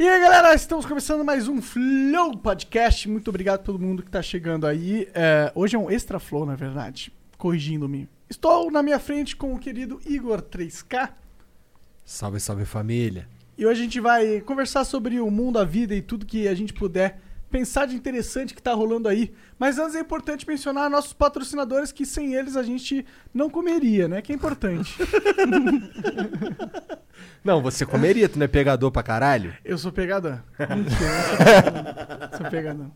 E aí, galera, estamos começando mais um Flow Podcast. Muito obrigado a todo mundo que tá chegando aí. É, hoje é um extra flow, na verdade. Corrigindo-me. Estou na minha frente com o querido Igor 3K. Salve, salve família. E hoje a gente vai conversar sobre o mundo, a vida e tudo que a gente puder pensar de interessante que tá rolando aí. Mas antes é importante mencionar nossos patrocinadores, que sem eles a gente não comeria, né? Que é importante. Não, você comeria, tu não é pegador pra caralho? Eu sou pegador. Mentira, eu sou pegador. Pegador.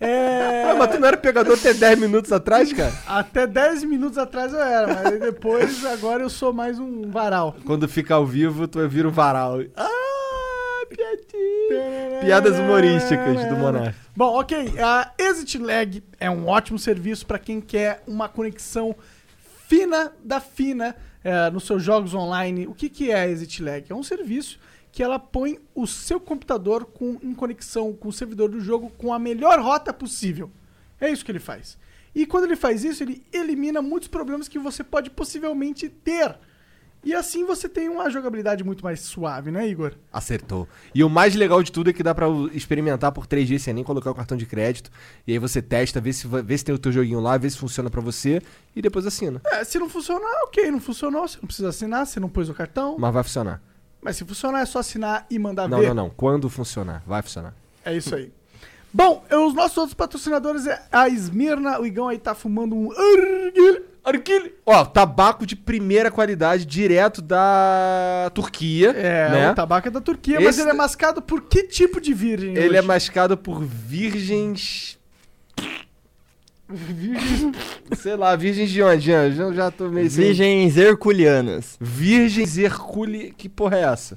É... Ah, mas tu não era pegador até 10 minutos atrás, cara? Até 10 minutos atrás eu era, mas depois, agora eu sou mais um varal. Quando fica ao vivo, tu vira o varal. Ah, piadinha. Piadas humorísticas do Monark. Bom, ok. A Exit Lag é um ótimo serviço para quem quer uma conexão fina da fina é, nos seus jogos online. O que, que é a Exit Lag? É um serviço que ela põe o seu computador com, em conexão com o servidor do jogo com a melhor rota possível. É isso que ele faz. E quando ele faz isso, ele elimina muitos problemas que você pode possivelmente ter. E assim você tem uma jogabilidade muito mais suave, né, Igor? Acertou. E o mais legal de tudo é que dá pra experimentar por 3G sem nem colocar o cartão de crédito. E aí você testa, vê se, vê se tem o teu joguinho lá, vê se funciona pra você e depois assina. É, se não funcionar, ok, não funcionou, você não precisa assinar, você não pôs o cartão. Mas vai funcionar. Mas se funcionar, é só assinar e mandar Não, ver. não, não. Quando funcionar, vai funcionar. É isso aí. Bom, os nossos outros patrocinadores é a Esmirna. O Igão aí tá fumando um. Arquile. Ó, tabaco de primeira qualidade, direto da Turquia. É, né? o tabaco é da Turquia, mas Esse- ele é mascado por que tipo de virgem? Ele é hoje? mascado por virgens. Sei lá, virgens de onde? Já, já tô meio sem- Virgens herculianas. Virgens Hercule. Que porra é essa?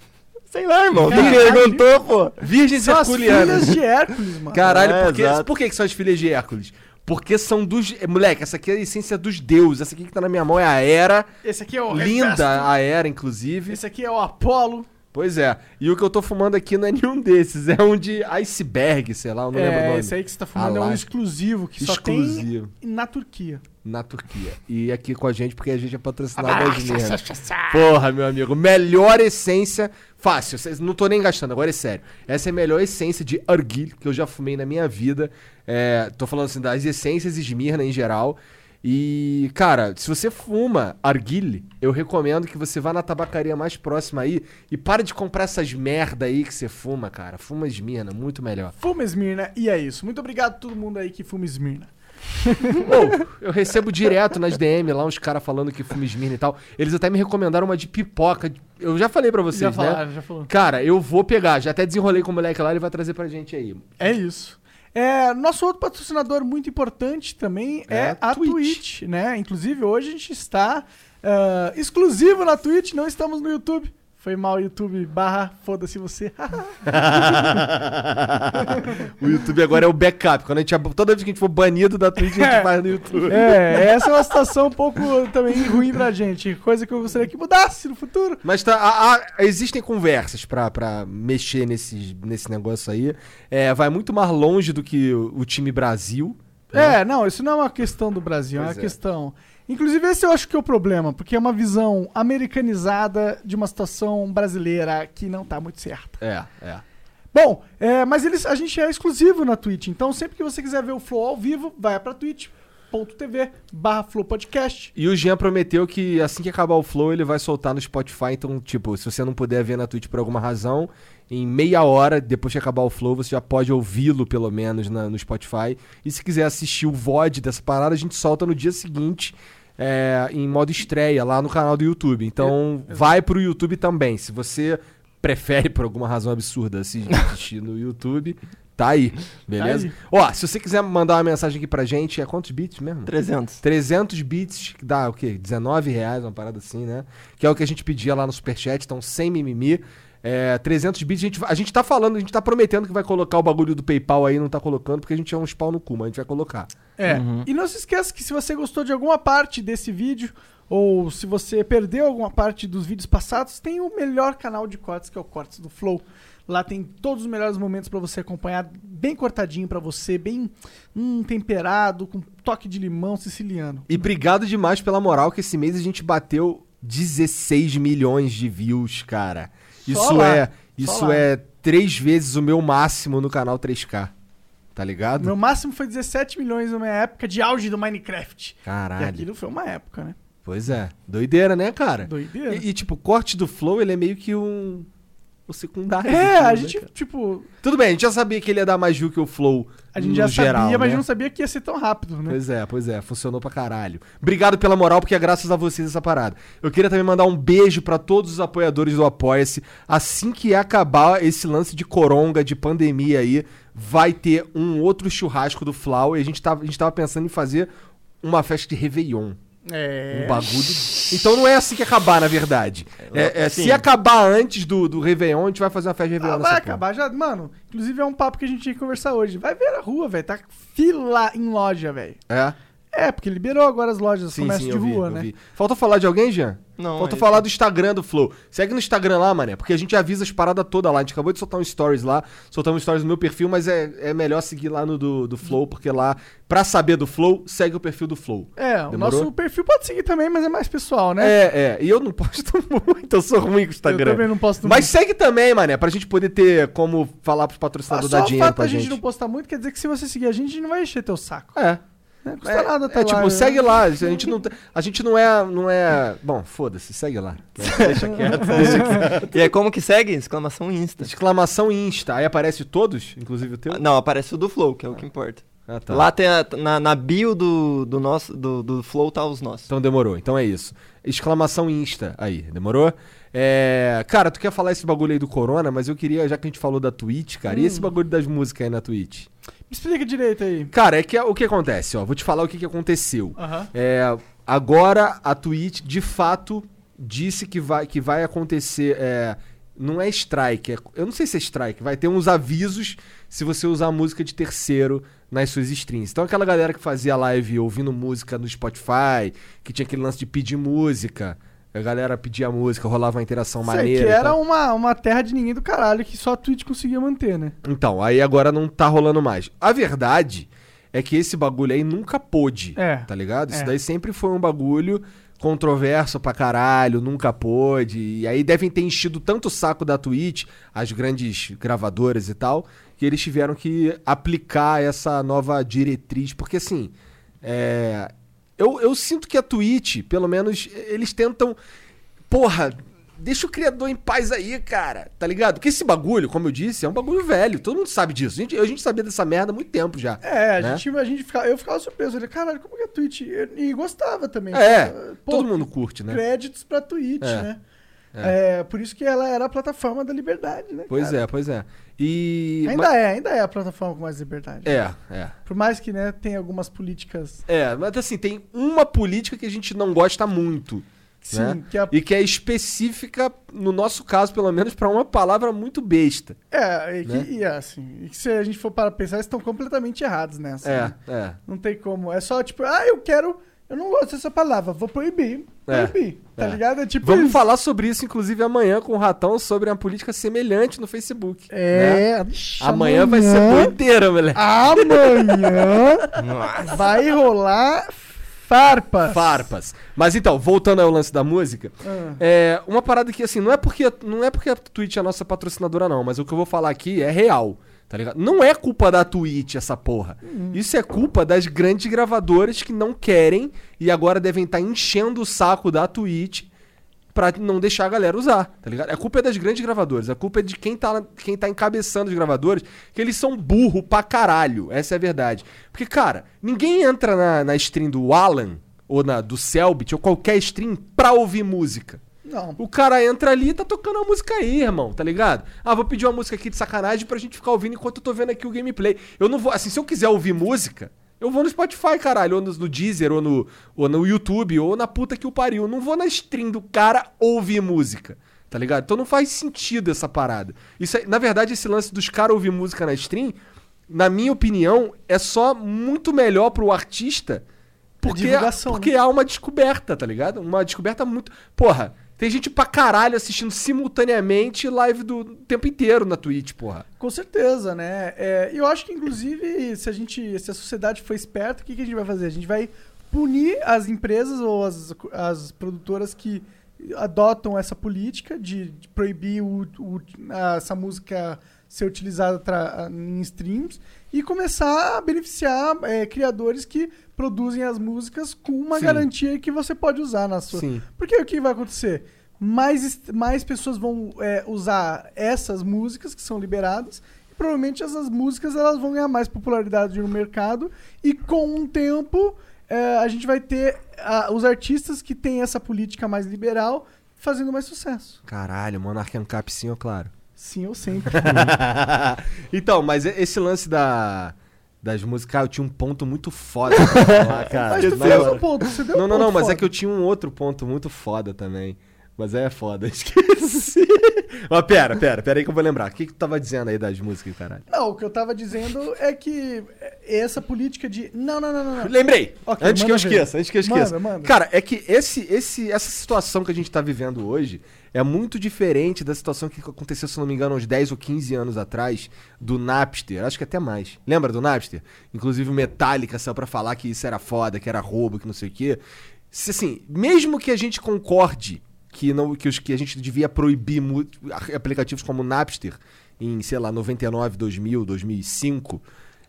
Sei lá, irmão. Quem Caralho. perguntou, pô? Virgens São as Herculianas. filhas de Hércules, mano. Caralho, É, por, que, por que são as filhas de Hércules? Porque são dos. é, Moleque, essa aqui é a essência dos deuses. Essa aqui que tá na minha mão é a Era. Esse aqui é o Linda Hefesto. a Era, inclusive. Esse aqui é o Apolo. Pois é. E o que eu tô fumando aqui não é nenhum desses. É um de iceberg, sei lá, eu não lembro o É, nome. esse aí que você tá fumando é um exclusivo que Exclusivo. só tem na Turquia. Na Turquia. E aqui com a gente, porque a gente é patrocinado das merdas. Porra, meu amigo. Melhor essência. Fácil. Não tô nem gastando, agora é sério. Essa é a melhor essência de Argil que eu já fumei na minha vida. É, tô falando assim das essências Esmirna em geral. E, cara, se você fuma Argil, eu recomendo que você vá na tabacaria mais próxima aí e para de comprar essas merda aí que você fuma, cara. Fuma Esmirna, muito melhor. Fuma Esmirna e é isso. Muito obrigado a todo mundo aí que fuma Esmirna. Eu recebo direto nas DM lá uns caras falando que fuma Esmirna e tal. Eles até me recomendaram uma de pipoca. Eu já falei pra vocês, Já né? falaram, já falou. Cara, eu vou pegar. Já até desenrolei com o moleque lá, ele vai trazer pra gente aí. É isso. É, nosso outro patrocinador muito importante também é, É a Twitch. Twitch. né? Inclusive, hoje a gente está ah, exclusivo na Twitch, não estamos no YouTube. Foi mal, YouTube barra foda-se você. o YouTube agora é o backup. Quando a gente, toda vez que a gente for banido da Twitch, a gente É. faz no YouTube. é, essa é uma situação um pouco também ruim pra gente. Coisa que eu gostaria que mudasse no futuro. Mas tá, há- há- existem conversas pra, pra mexer nesse, nesse negócio aí. É, vai muito mais longe do que o, o time Brasil. É, não, isso não é uma questão do Brasil, é uma Pois é. questão. Inclusive, esse eu acho que é o problema, porque é uma visão americanizada de uma situação brasileira que não tá muito certa. É, é. Bom, é, mas eles, a gente é exclusivo na Twitch, então sempre que você quiser ver o Flow ao vivo, vai pra twitch.tv barra Flow Podcast. E o Jean prometeu que assim que acabar o Flow, ele vai soltar no Spotify. Então, tipo, se você não puder ver na Twitch por alguma razão, em meia hora, depois que acabar o Flow, você já pode ouvi-lo, pelo menos, na- no Spotify. E se quiser assistir o VOD dessa parada, a gente solta no dia seguinte, é, em modo estreia, lá no canal do YouTube. Então, vai pro YouTube também. Se você prefere, por alguma razão absurda, assi- assistir no YouTube, tá aí, beleza? aí. Ó, se você quiser mandar uma mensagem aqui pra gente, é quantos bits mesmo? 300. 300 bits, que dá o quê? 19 reais, uma parada assim, né? Que é o que a gente pedia lá no Superchat, então sem mimimi. É, 300 bits, a gente, a gente tá falando, a gente tá prometendo que vai colocar o bagulho do PayPal aí, não tá colocando, porque a gente é uns pau no cu, mas a gente vai colocar. É, Uhum. e não se esqueça que se você gostou de alguma parte desse vídeo, ou se você perdeu alguma parte dos vídeos passados, tem o melhor canal de cortes, que é o Cortes do Flow. Lá tem todos os melhores momentos pra você acompanhar, bem cortadinho pra você, bem hum, temperado, com toque de limão siciliano. E obrigado demais pela moral, que esse mês a gente bateu 16 milhões de views, cara. Isso lá. é Isso lá. é três vezes o meu máximo no canal 3K. Tá ligado? Meu máximo foi 17 milhões na minha época de auge do Minecraft. E Caralho. aquilo foi uma época, né? Pois é. Doideira, né, cara? Doideira. E, e, tipo, o corte do Flow, ele é meio que um. O secundário. É, daquilo, a né, gente, cara? tipo, Tudo bem, a gente já sabia que ele ia dar mais view que o Flow. a gente já geral, sabia, mas né? não sabia que ia ser tão rápido, né? Pois é, pois é, funcionou pra caralho. Obrigado pela moral, porque é graças a vocês essa parada. Eu queria também mandar um beijo pra todos os apoiadores do Apoia-se. Assim que acabar esse lance de coronga, de pandemia aí, vai ter um outro churrasco do Flau e a gente tava, a gente tava pensando em fazer uma festa de Réveillon. É. Um bagulho. Então não é assim que acabar, na verdade. É, é, Sim. se acabar antes do, do Réveillon, a gente vai fazer uma festa de Réveillon Ah, nessa vai porra. acabar já. Mano, inclusive é um papo que a gente tinha que conversar hoje. Vai ver a rua, velho. Tá fila em loja, velho. É? É, porque liberou agora as lojas, Sim, comércio sim, de eu vi, rua, eu né? vi. Faltou falar de alguém, Jean? Não, Faltou é falar isso. do Instagram do Flow. Segue no Instagram lá, mané, porque a gente avisa as paradas todas lá. A gente acabou de soltar um stories lá, soltamos um stories no meu perfil, mas é, é melhor seguir lá no do, do Flow, porque lá, pra saber do Flow, segue o perfil do Flow. É, o Demorou? nosso perfil pode seguir também, mas é mais pessoal, né? É, é. E eu não posto muito, eu sou ruim com o Instagram. Eu também não posto Mas muito. segue também, mané, pra gente poder ter como falar pros Ah, patrocinadores só dar o dinheiro fato pra da gente gente. não postar muito quer dizer que se você seguir a gente, a gente não vai encher teu saco. É. Não custa É, nada é, tá tipo, lá, segue né? lá. A gente não, tá- a gente não é, não é. Bom, foda-se, segue lá. Deixa quieto. Deixa quieto. E aí, como que segue? Exclamação Insta. Exclamação Insta. Aí aparece todos, inclusive o teu? Não, aparece o do Flow, que é o que importa. Ah, tá. Lá tem a- na, na bio do, do nosso do, do Flow tá os nossos. Então demorou. Então é isso. Exclamação Insta aí, demorou? É, cara, tu quer falar esse bagulho aí do Corona, mas eu queria, já que a gente falou da Twitch, cara, e esse Hum. bagulho das músicas aí na Twitch? Me explica direito aí. Cara, é que o que acontece, ó, vou te falar o que, que aconteceu. É, agora a Twitch, de fato, disse que vai, que vai acontecer. é, não é strike, é- eu não sei se é strike, vai ter uns avisos se você usar música de terceiro nas suas streams. Então aquela galera que fazia live ouvindo música no Spotify, que tinha aquele lance de pedir música, a galera pedia música, rolava uma interação Sei maneira. que era uma, uma terra de ninguém do caralho que só a Twitch conseguia manter, né? Então, aí agora não tá rolando mais. A verdade é que esse bagulho aí nunca pôde, É. tá ligado? Isso É. daí sempre foi um bagulho controverso pra caralho, nunca pôde. E aí devem ter enchido tanto o saco da Twitch, as grandes gravadoras e tal, que eles tiveram que aplicar essa nova diretriz. Porque assim, é, eu, eu sinto que a Twitch, pelo menos, eles tentam. Porra, deixa o criador em paz aí, cara. Tá ligado? Porque esse bagulho, como eu disse, é um bagulho velho. Todo mundo sabe disso. A gente, a gente sabia dessa merda há muito tempo já. É, a né? gente, a gente ficava, eu ficava surpreso. Eu falei, caralho, como que a Twitch. E, e gostava também. É, Pô, todo mundo curte, né? Créditos pra Twitch, É, né? É. por isso que ela era a plataforma da liberdade, né? Pois cara? é, pois é. E. Ainda ma- é, ainda é a plataforma com mais liberdade. É, é. Por mais que, né, tem algumas políticas. É, mas assim, tem uma política que a gente não gosta muito. Sim, né? que é a- E que é específica, no nosso caso, pelo menos, pra uma palavra muito besta. É, e, que, Né? e é assim. E que se a gente for para pensar, eles estão completamente errados nessa. É, né? é. Não tem como. É só tipo, ah, eu quero. Eu não gosto dessa palavra, vou proibir. É, Proibir. Tá é. ligado? É tipo. Vamos isso. falar sobre isso, inclusive, amanhã com o Ratão, sobre uma política semelhante no Facebook. né? É, ixi, Amanhã vai ser doideira, moleque. Amanhã vai rolar farpas. Farpas. Mas então, voltando ao lance da música, Ah. é uma parada que assim, não é porque não é porque a Twitch é a nossa patrocinadora não, mas o que eu vou falar aqui é real, tá ligado? Não é culpa da Twitch essa porra. Isso é culpa das grandes gravadoras que não querem e agora devem estar enchendo o saco da Twitch pra não deixar a galera usar, tá ligado? A culpa é das grandes gravadoras, a culpa é de quem tá, quem tá encabeçando os gravadores, que eles são burro pra caralho, essa é a verdade. Porque, cara, ninguém entra na, na stream do Alan, ou na do Selbit, ou qualquer stream pra ouvir música. Não. O cara entra ali e tá tocando a música aí, irmão, tá ligado? Ah, vou pedir uma música aqui de sacanagem pra gente ficar ouvindo enquanto eu tô vendo aqui o gameplay. Eu não vou, assim, se eu quiser ouvir música, eu vou no Spotify, caralho, ou no, no Deezer, ou no, ou no YouTube, ou na puta que o pariu. Eu não vou na stream do cara ouvir música, tá ligado? Então não faz sentido essa parada. Isso na verdade, esse lance dos caras ouvir música na stream, na minha opinião, é só muito melhor pro artista. Porque, divulgação, porque há uma descoberta, tá ligado? Uma descoberta muito. Porra, tem gente pra caralho assistindo simultaneamente live do tempo inteiro na Twitch, porra. Com certeza, né? É, eu acho que, inclusive, se a gente. Se a sociedade for esperta, o que, que a gente vai fazer? A gente vai punir as empresas ou as, as produtoras que adotam essa política de, de proibir o- o- a- essa música ser utilizada tra- em streams e começar a beneficiar é, criadores que produzem as músicas com uma Sim. garantia que você pode usar na sua. Sim. Porque o que vai acontecer? Mais, mais pessoas vão é, usar essas músicas que são liberadas e provavelmente essas músicas elas vão ganhar mais popularidade no mercado e com o tempo é, a gente vai ter ah, os artistas que têm essa política mais liberal fazendo mais sucesso. Caralho, Monarch Ancap sim, ó, claro. Sim, eu sempre. então, mas esse lance da, das músicas, cara, eu tinha um ponto muito foda pra falar, cara. Mas tu Mas- fez um ponto, você deu Não, um não, não, mas foda. é que eu tinha um outro ponto muito foda também. Mas é foda, esqueci. mas pera, pera, pera aí que eu vou lembrar. O que, que tu tava dizendo aí das músicas, caralho? Não, o que eu tava dizendo é que essa política de. Não, não, não, não. não. Lembrei! Ok, antes que eu manda ver. esqueça, antes que eu esqueça. Manda, manda. Cara, é que esse, esse, essa situação que a gente tá vivendo hoje é muito diferente da situação que aconteceu, se não me engano, uns 10 ou 15 anos atrás, do Napster. Acho que até mais. Lembra do Napster? Inclusive o Metallica saiu pra falar que isso era foda, que era roubo, que não sei o quê. Se, assim, mesmo que a gente concorde que, não, que, os, que a gente devia proibir aplicativos como o Napster em, sei lá, 99, 2000, 2005...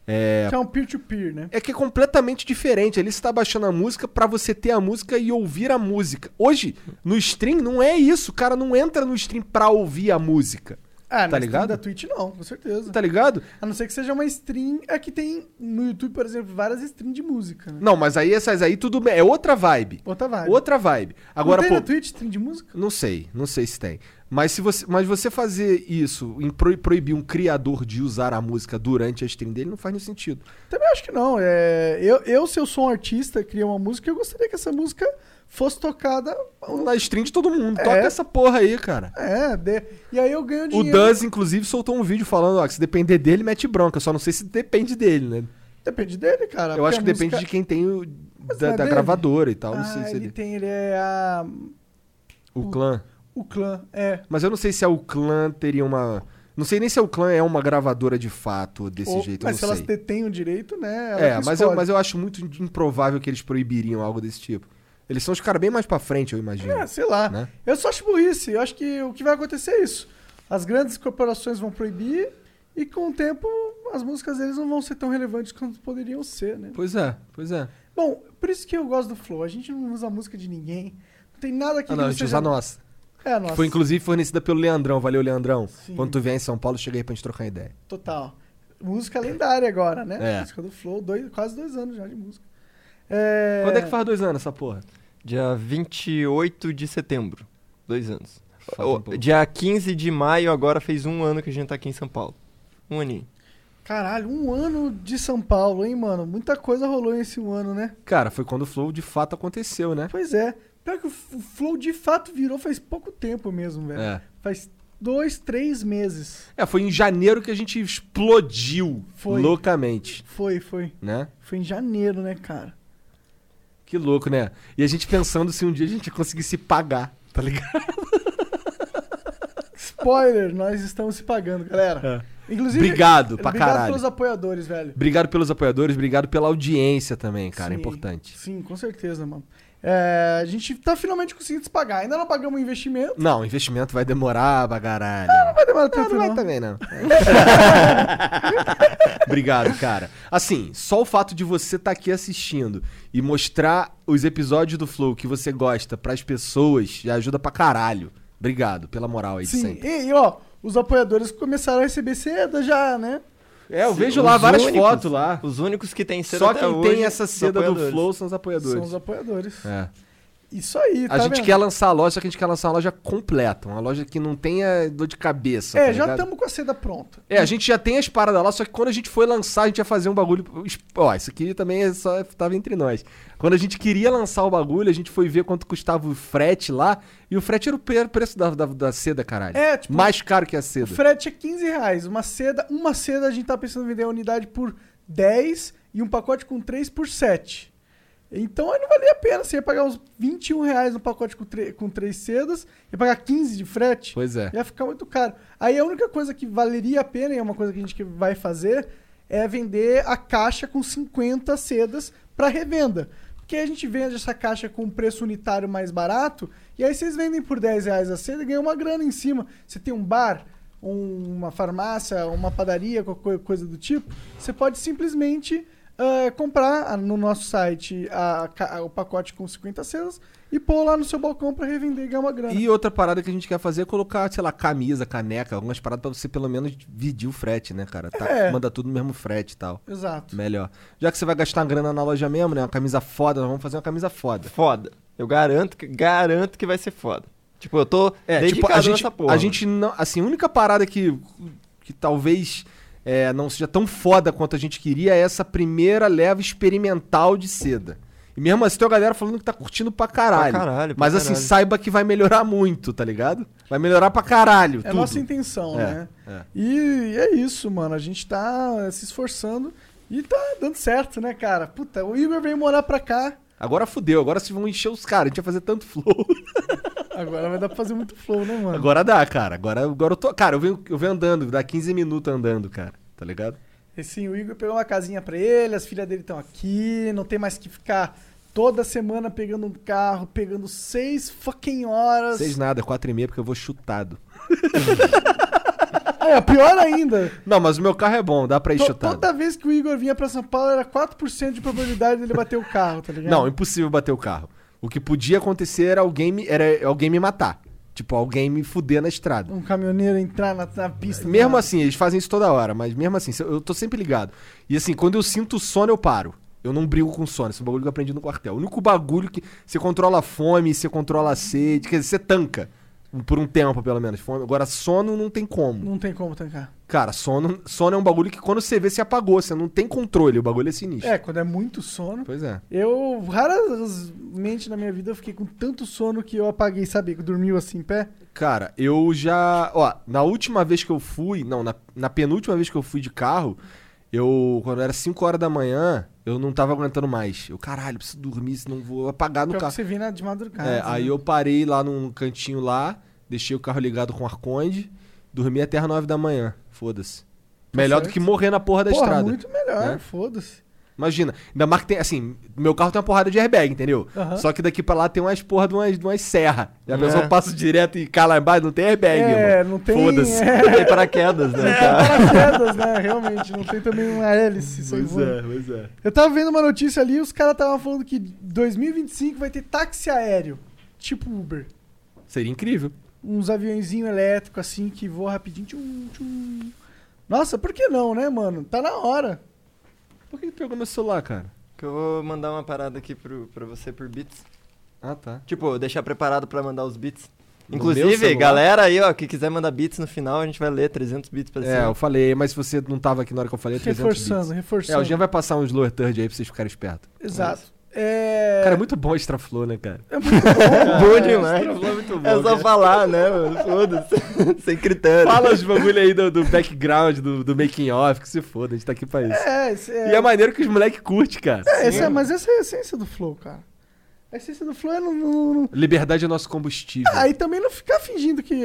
É, Que é um peer-to-peer, né? é que é completamente diferente. Ali você tá baixando a música pra você ter a música e ouvir a música. Hoje, no stream, não é isso. O cara não entra no stream pra ouvir a música. Ah, Tá ligado? da Twitch não, com certeza. Tá ligado? A não ser que seja uma stream. É que tem no YouTube, por exemplo, várias streams de música, né? Não, mas aí essas aí tudo. É outra vibe. Outra vibe. Outra vibe. Agora, não tem pô. na Twitch stream de música? Não sei, não sei se tem. Mas se você, mas você fazer isso, em pro- proibir um criador de usar a música durante a stream dele, não faz nenhum sentido. Também acho que não. É, eu, eu, se eu sou um artista, cria uma música, eu gostaria que essa música fosse tocada. Na stream de todo mundo. É. Toca essa porra aí, cara. É, de- e aí eu ganho O dinheiro. Duz, inclusive, soltou um vídeo falando, ó, que se depender dele, mete bronca. Só não sei se depende dele, né? Depende dele, cara. Eu acho que porque a depende música- de quem tem o. Mas Da, é da gravadora e tal. Ah, não sei se ele ele. tem, ele é a. O clã. O clã, é. Mas eu não sei se a o clã teria uma. Não sei nem se a o clã é uma gravadora de fato desse Ou- jeito. mas se não elas sei. detêm o direito, né? É, que mas eu, mas eu acho muito improvável que eles proibiriam algo desse tipo. Eles são os caras bem mais pra frente, eu imagino. É, sei lá. Né? Eu só acho burrice. Eu acho que o que vai acontecer é isso. As grandes corporações vão proibir e com o tempo as músicas deles não vão ser tão relevantes quanto poderiam ser, né? Pois é, pois é. Bom, por isso que eu gosto do Flow. A gente não usa a música de ninguém. Não tem nada aqui Ah, não, que a gente seja... usa a nossa. É nossa. Foi inclusive fornecida pelo Leandrão. Valeu, Leandrão. Sim. Quando tu vier em São Paulo, chega aí pra gente trocar ideia. Total. Música lendária agora, né? É. Música do Flow. Dois, quase dois anos já de música. É... Quando é que faz dois anos essa porra? Dia 28 de setembro. Dois anos. Um dia 15 de maio agora fez um ano que a gente tá aqui em São Paulo. Um aninho. Caralho, um ano de São Paulo, hein, mano? Muita coisa rolou nesse um ano, né? Cara, foi quando o Flow de fato aconteceu, né? Pois é. Pior que o Flow de fato virou faz pouco tempo mesmo, velho. É. Faz dois, três meses. É, foi em janeiro que a gente explodiu Foi. loucamente, Foi, foi. né? Foi em janeiro, né, cara? Que louco, né? E a gente pensando se um dia a gente conseguisse pagar, tá ligado? Spoiler, nós estamos se pagando, galera. Inclusive, Obrigado pra obrigado caralho. pelos apoiadores, velho. Obrigado pelos apoiadores, obrigado pela audiência também, cara, é Sim, importante. Sim, com certeza, mano. É, a gente tá finalmente conseguindo se pagar. Ainda não pagamos o investimento. Não, o investimento vai demorar pra caralho. Não vai demorar tanto, não vai não. também, não. Obrigado, cara. Assim, só o fato de você estar aqui assistindo e mostrar os episódios do Flow que você gosta pras pessoas já ajuda pra caralho. Obrigado pela moral aí de Sim, sempre. e, e, ó, os apoiadores começaram a receber seda já, né? É, eu Sim, vejo lá várias únicos- fotos lá. Os únicos que tem seda Só até quem hoje tem essa são seda do. Flow são os São apoiadores. os apoiadores. É. Isso aí, tá A gente vendo? quer lançar a loja, só que a gente quer lançar uma loja completa. Uma loja que não tenha dor de cabeça. É, tá já estamos com a seda pronta. É, a gente já tem as paradas lá, só que quando a gente foi lançar, a gente ia fazer um bagulho. Ó, isso aqui também é só tava entre nós. Quando a gente queria lançar o bagulho, a gente foi ver quanto custava o frete lá, e o frete era o pre- preço da, da, da seda, caralho. É, tipo, Mais caro que a O seda. frete é 15 reais. Uma seda, uma seda a gente tá pensando em vender a unidade por 10 e um pacote com 3 por 7. Então aí não valia a pena. Você ia pagar uns 21 reais no pacote com, com 3 sedas, ia pagar 15 de frete. Pois é. Ia ficar muito caro. Aí a única coisa que valeria a pena, e é uma coisa que a gente vai fazer, é vender a caixa com 50 sedas para revenda. Porque a gente vende essa caixa com preço unitário mais barato, e aí vocês vendem por 10 reais a seda e ganham uma grana em cima. Você tem um bar, um- uma farmácia, uma padaria, qualquer coisa do tipo, você pode simplesmente ah, comprar no nosso site a- a- o pacote com 50 sedas e pôr lá no seu balcão pra revender e ganhar uma grana. E outra parada que a gente quer fazer é colocar, sei lá, camisa, caneca, algumas paradas pra você pelo menos dividir o frete, né, cara? Tá, É. Manda tudo no mesmo frete e tal. Exato. Melhor. Já que você vai gastar grana na loja mesmo, né? Uma camisa foda, nós vamos fazer uma camisa foda. Foda. Eu garanto que, garanto que vai ser foda. Tipo, eu tô É, tipo, a gente, nessa porra. a gente não. Assim, a única parada que, que talvez é, não seja tão foda quanto a gente queria é essa primeira leva experimental de seda. E mesmo assim, tem uma galera falando que tá curtindo pra caralho. Pra caralho, pra Mas assim, caralho. saiba que vai melhorar muito, tá ligado? Vai melhorar pra caralho. É a tudo. nossa intenção, É, né? é. E é isso, mano. A gente tá se esforçando e tá dando certo, né, cara? Puta, o Igor veio morar pra cá. Agora fudeu, agora se vão encher os caras. A gente vai fazer tanto flow. Agora vai dar pra fazer muito flow, né, mano? Agora dá, cara. Agora, agora eu tô. Cara, eu venho, eu venho andando, dá 15 minutos andando, cara. Tá ligado? E sim, o Igor pegou uma casinha pra ele, as filhas dele estão aqui, não tem mais que ficar toda semana pegando um carro, pegando seis fucking horas. Seis nada, quatro e meia, porque eu vou chutado. Ah, é, pior ainda. Não, mas o meu carro é bom, dá pra ir To- chutado. toda vez que o Igor vinha pra São Paulo era 4% de probabilidade dele bater o carro, tá ligado? Não, impossível bater o carro. O que podia acontecer era alguém me, era alguém me matar. Tipo, alguém me fuder na estrada. Um caminhoneiro entrar na, na pista. Mesmo do- assim, eles fazem isso toda hora, mas mesmo assim, eu eu tô sempre ligado. E assim, quando eu sinto sono, eu paro. Eu não brigo com sono. Esse é um bagulho que eu aprendi no quartel. O único bagulho que você controla a fome, você controla a sede, quer dizer, você tanca. Por um tempo, pelo menos. Fome- Agora, sono não tem como. Não tem como tancar. Cara, sono, sono é um bagulho que quando você vê, você apagou. Você não tem controle. O bagulho é sinistro. É, quando é muito sono. Pois é. Eu, raramente na minha vida, eu fiquei com tanto sono que eu apaguei, sabe? Que dormiu assim em pé. Cara, eu já. Ó, na última vez que eu fui. Não, na, na penúltima vez que eu fui de carro, eu. Quando era 5 horas da manhã, eu não tava aguentando mais. Eu, caralho, preciso dormir, senão vou apagar no Pior carro. você na, de madrugada. É, aí né? eu parei lá num cantinho lá, deixei o carro ligado com arconde, dormi até as 9 da manhã. Foda-se. Melhor do certo. que morrer na porra da Porra, estrada. muito melhor, né? foda-se. Imagina, ainda mais que tem, assim, meu carro tem uma porrada de airbag, entendeu? Aham. Só que daqui pra lá tem umas porra de umas, de umas serra. E a É. pessoa passa direto e cai lá embaixo, não tem airbag, É, irmão. não tem. Foda-se. É, Tem paraquedas, né? é, cara? paraquedas, né? Realmente, não tem também uma hélice. sai voando. pois é. Eu tava vendo uma notícia ali, os caras estavam falando que 2025 vai ter táxi aéreo, tipo Uber. Seria incrível. Uns aviãozinhos elétricos assim que voam rapidinho. Tchum, tchum. Nossa, por que não, né, mano? Tá na hora. Por que pegou meu celular, cara? Que eu vou mandar uma parada aqui pro, pra você por bits. Ah, tá. Tipo, deixar preparado pra mandar os bits. No Inclusive, galera aí, ó, que quiser mandar bits no final, a gente vai ler 300 bits pra É, cima. eu falei, mas se você não tava aqui na hora que eu falei, 300 Reforçando, bits. reforçando. É, o Jean vai passar uns lower third aí pra vocês ficarem espertos. Exato. É... Cara, é muito bom extra flow, né, cara? é muito É bom. bom demais. Extra flow é muito bom. É só cara. falar, né, mano? Foda-se. Sem critério. Fala os bagulho aí do, do background, do, do making off, que se foda, a gente tá aqui pra isso. É, é... E é maneiro que os moleques curtem, cara. É, essa é- mas essa é a essência do flow, cara. A essência do flow é não, não- não- Liberdade é nosso combustível. Aí também não ficar fingindo que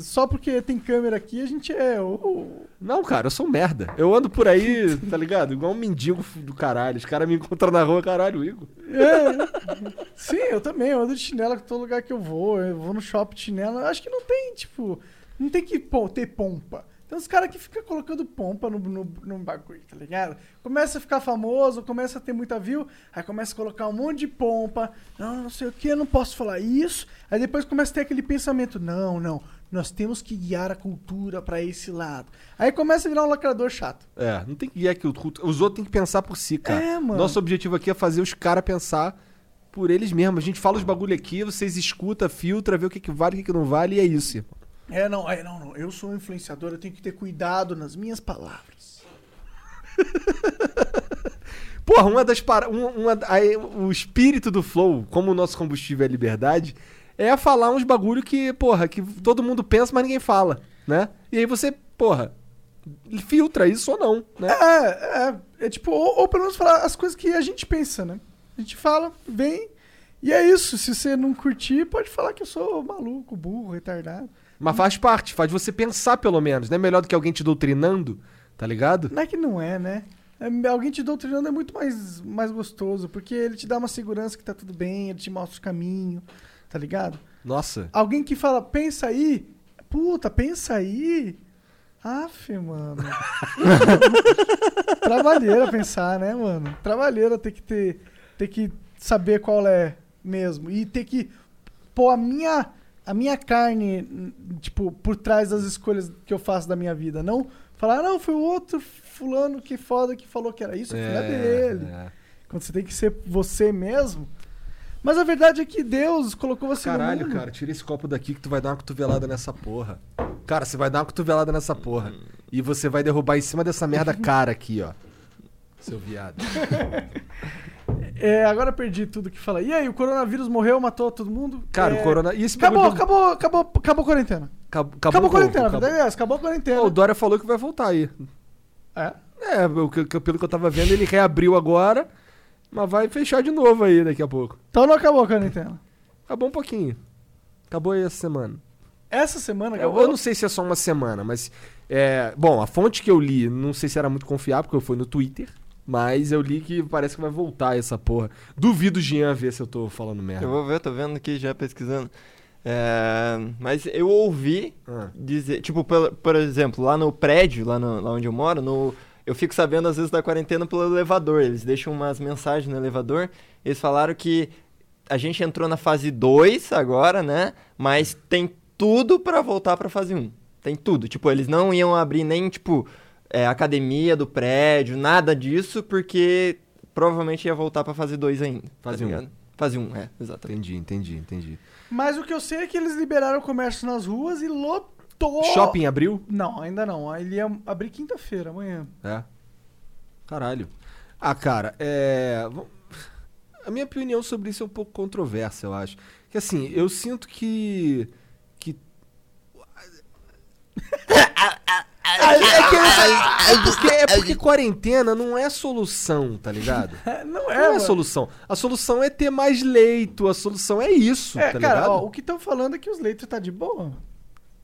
só porque tem câmera aqui a gente é o. Não, cara, eu sou um merda. Eu ando por aí, tá ligado? Igual um mendigo do caralho. Os caras me encontram na rua, caralho, Igor. É. Sim, eu também. Eu ando de chinelo em todo lugar que eu vou. Eu vou no shopping de chinelo. Eu acho que não tem, tipo. Não tem que ter pompa. Tem uns caras que ficam colocando pompa no, no, no bagulho, tá ligado? Começa a ficar famoso, começa a ter muita view, aí começa a colocar um monte de pompa. Não, não sei o que, eu não posso falar isso. Aí depois começa a ter aquele pensamento: não, não, nós temos que guiar a cultura pra esse lado. Aí começa a virar um lacrador chato. É, não tem que guiar que o- os outros têm que pensar por si, cara. É, mano. Nosso objetivo aqui é fazer os caras pensar por eles mesmos. A gente fala os bagulho aqui, vocês escuta, filtra, vê o que, que vale, o que, que não vale, e é isso. irmão. É, não, é, não, não. Eu sou um influenciador, eu tenho que ter cuidado nas minhas palavras. Porra, uma das para... um- uma, aí, o espírito do flow, como o nosso combustível é liberdade, é falar uns bagulho que, porra, que todo mundo pensa, mas ninguém fala, né? E aí você, porra, filtra isso ou não, né? É, é, é tipo, ou, ou pelo menos falar as coisas que a gente pensa, né? A gente fala, vem, e é isso. Se você não curtir, pode falar que eu sou maluco, burro, retardado. Mas faz parte, faz você pensar pelo menos, não é melhor do que alguém te doutrinando, tá ligado? Não é que não é, né? é, alguém te doutrinando é muito mais, mais gostoso, porque ele te dá uma segurança que tá tudo bem, ele te mostra o caminho, tá ligado? Nossa. Alguém que fala, pensa aí, puta, pensa aí. Aff, mano. Trabalheira pensar, né, mano? Trabalheira ter que ter, ter que saber qual é mesmo. E ter que pôr a minha, a minha carne, tipo, por trás das escolhas que eu faço da minha vida. Não falar, não, foi o outro fulano que foda que falou que era isso, é, filha dele. É. Quando você tem que ser você mesmo. Mas a verdade é que Deus colocou você Caralho, cara, tira esse copo daqui que tu vai dar uma cotovelada nessa porra. Cara, você vai dar uma cotovelada nessa porra. E você vai derrubar em cima dessa merda cara aqui, ó. Seu viado. É, agora perdi tudo que fala. E aí, o coronavírus morreu, matou todo mundo? Cara, é... o corona... E esse acabou, acabou, acabou, acabou a quarentena. Acabou, acabou, acabou a quarentena, acabou. É, acabou a quarentena. o Dória falou que vai voltar aí. É? É, pelo que eu tava vendo, ele reabriu agora, mas vai fechar de novo aí daqui a pouco. Então não acabou a quarentena? Acabou um pouquinho. Acabou aí essa semana. Essa semana acabou? Eu, eu não sei se é só uma semana, mas... É, bom, a fonte que eu li, não sei se era muito confiável, porque eu fui no Twitter. Mas eu li que parece que vai voltar essa porra. Duvido o Jean ver se eu tô falando merda. Eu vou ver, tô vendo aqui já pesquisando. É, mas eu ouvi ah. dizer, tipo, por, por, exemplo, lá no prédio, lá, no, lá onde eu moro, no, eu fico sabendo às vezes da quarentena pelo elevador. Eles deixam umas mensagens no elevador. Eles falaram que a gente entrou na fase 2 agora, né? Mas tem tudo para voltar pra fase 1. Um. Tem tudo. Tipo, eles não iam abrir nem, tipo, é, academia do prédio, nada disso, porque provavelmente ia voltar pra fase 2 ainda. Tá fase 1. Um. Fase 1, um, é, exatamente. Entendi, entendi, entendi. Mas o que eu sei é que eles liberaram o comércio nas ruas e lotou. Shopping abriu? Não, ainda não. Ele ia abrir quinta-feira, amanhã. É. Caralho. Ah, cara, é. A minha opinião sobre isso é um pouco controversa, eu acho. Que assim, eu sinto que. que. É, que, é, porque, é porque quarentena não é solução, tá ligado? não é, Não é solução. A solução é ter mais leito, a solução é isso, é, tá cara, ligado? Ó, o que estão falando é que os leitos tá de boa.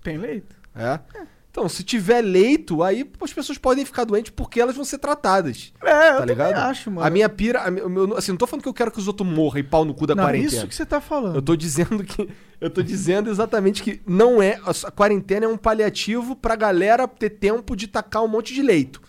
Tem leito. É? é. Então, se tiver leito, aí as pessoas podem ficar doentes porque elas vão ser tratadas. É, tá eu ligado? acho, mano. A minha pira. A meu, assim, não tô falando que eu quero que os outros morram e pau no cu da não, quarentena. Isso que você tá falando. Eu tô dizendo que. Eu tô dizendo exatamente que não é. A quarentena é um paliativo pra galera ter tempo de tacar um monte de leito.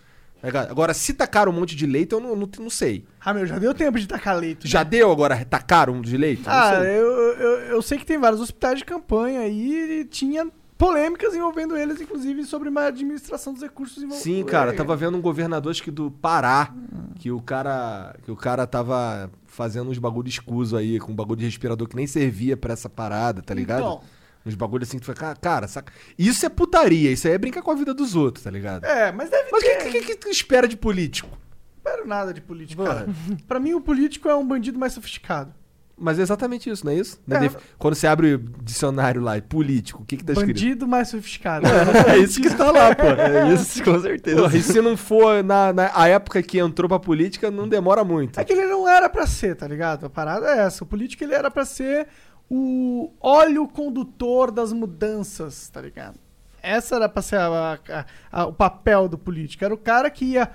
Tá agora, se tacar um monte de leito, eu não, não, não sei. Ah, meu, já deu tempo de tacar leito. Já né? deu agora tacar um de leito? Ah, eu, eu, eu sei que tem vários hospitais de campanha aí e tinha polêmicas envolvendo eles, inclusive sobre uma administração dos recursos envolvidos. Sim, cara, tava vendo um governador acho que do Pará, que o cara, que o cara tava fazendo uns bagulho escuso aí, com um bagulho de respirador que nem servia para essa parada, tá ligado? Então, uns bagulho assim que tu fala, cara, saca? Isso é putaria, isso aí é brincar com a vida dos outros, tá ligado? É, mas deve. Mas o que, que, que, tu espera de político? Não espero nada de político, cara. pra mim, o político é um bandido mais sofisticado. Mas é exatamente isso, não é isso? É. Quando você abre o dicionário lá, político, o que que tá escrito? Bandido mais sofisticado. É, é isso que está lá, pô. É isso, com certeza. Porra, e se não for na, na a época que entrou pra política, não demora muito. É que ele não era pra ser, tá ligado? A parada é essa. O político, ele era pra ser o óleo condutor das mudanças, tá ligado? Essa era pra ser a, a, a, o papel do político. Era o cara que ia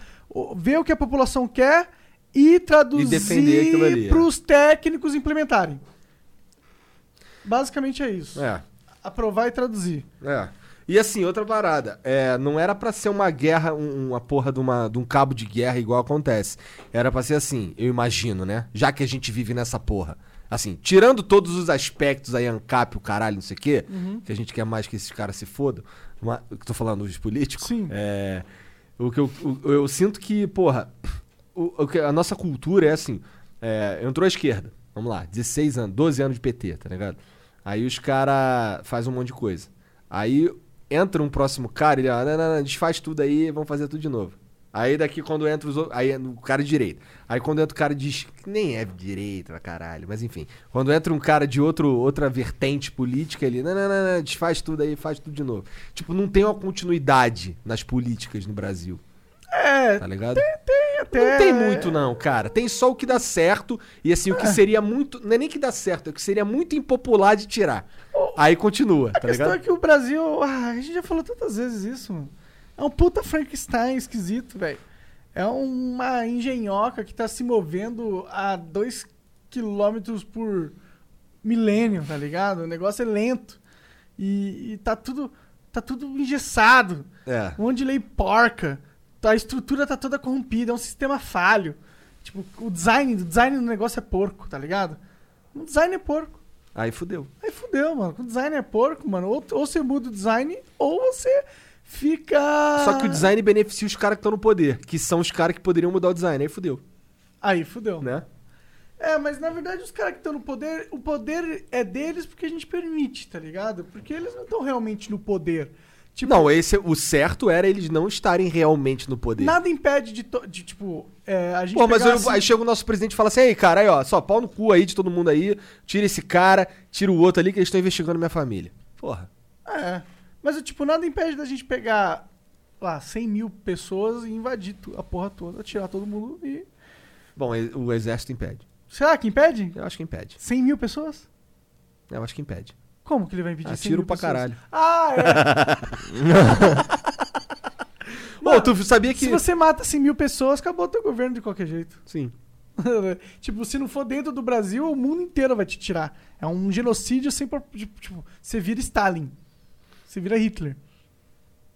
ver o que a população quer e traduzir para os técnicos implementarem. Basicamente é isso. É. Aprovar e traduzir. É. E assim, outra parada. É, não era para ser uma guerra, uma porra de, uma, de um cabo de guerra igual acontece. Era para ser assim, eu imagino, né? Já que a gente vive nessa porra. Assim, tirando todos os aspectos aí, ANCAP, o caralho, não sei o quê, uhum. que a gente quer mais que esses caras se fodam. Uma, tô falando dos políticos. Sim. É, o que eu, eu, eu sinto que, porra, o, a nossa cultura é assim: é, entrou a esquerda, vamos lá, 16 anos, 12 anos de PT, tá ligado? Aí os caras fazem um monte de coisa. Aí entra um próximo cara ele, ah, não, não, não, desfaz tudo aí, vamos fazer tudo de novo. Aí daqui quando entra os outros. Aí o cara de direita. Aí quando entra o cara de. Nem é direita, caralho. Mas enfim. Quando entra um cara de outro, outra vertente política, ele. Não, não, não, não, desfaz tudo aí, faz tudo de novo. Tipo, não tem uma continuidade nas políticas no Brasil. É. Tá ligado? Tem, tem até. Não tem muito, não, cara. Tem só o que dá certo. E assim, o que é. seria muito. Não é nem que dá certo, é o que seria muito impopular de tirar. Aí continua, a tá questão ligado? é que o Brasil. Ah, a gente já falou tantas vezes isso, mano. É um puta Frankenstein esquisito, velho. É uma engenhoca que tá se movendo a 2 km por milênio, tá ligado? O negócio é lento. E, e tá tudo tá tudo engessado. É. Um monte de lei porca. A estrutura tá toda corrompida, é um sistema falho. Tipo, o design, o design do negócio é porco, tá ligado? O design é porco. Aí fudeu. Aí fudeu, mano. O design é porco, mano. Ou, ou você muda o design, ou você fica. Só que o design beneficia os caras que estão no poder, que são os caras que poderiam mudar o design. Aí fudeu, Aí fudeu. né? É, mas na verdade os caras que estão no poder, o poder é deles porque a gente permite, tá ligado? Porque eles não estão realmente no poder. Tipo, Não, esse, o certo era eles não estarem realmente no poder. nada impede de, de, tipo, é, a gente Pô, mas eu- assim- aí chega o nosso presidente e fala assim: aí, cara, aí, ó, só pau no cu aí de todo mundo aí, tira esse cara, tira o outro ali que eles estão investigando minha família. Porra. É. Mas, tipo, nada impede da gente pegar lá 100 mil pessoas e invadir a porra toda, tirar todo mundo e. Bom, o exército impede. Será que impede? Eu acho que impede. 100 mil pessoas? Eu acho que impede. Como que ele vai impedir 100 Atiro mil pra pessoas? caralho. Ah, é. Pô, tu sabia que. Se você mata 100 mil pessoas, acabou o teu governo de qualquer jeito. Sim. tipo, se não for dentro do Brasil, o mundo inteiro vai te tirar. É um genocídio sem. tipo, você vira Stalin. Você vira Hitler.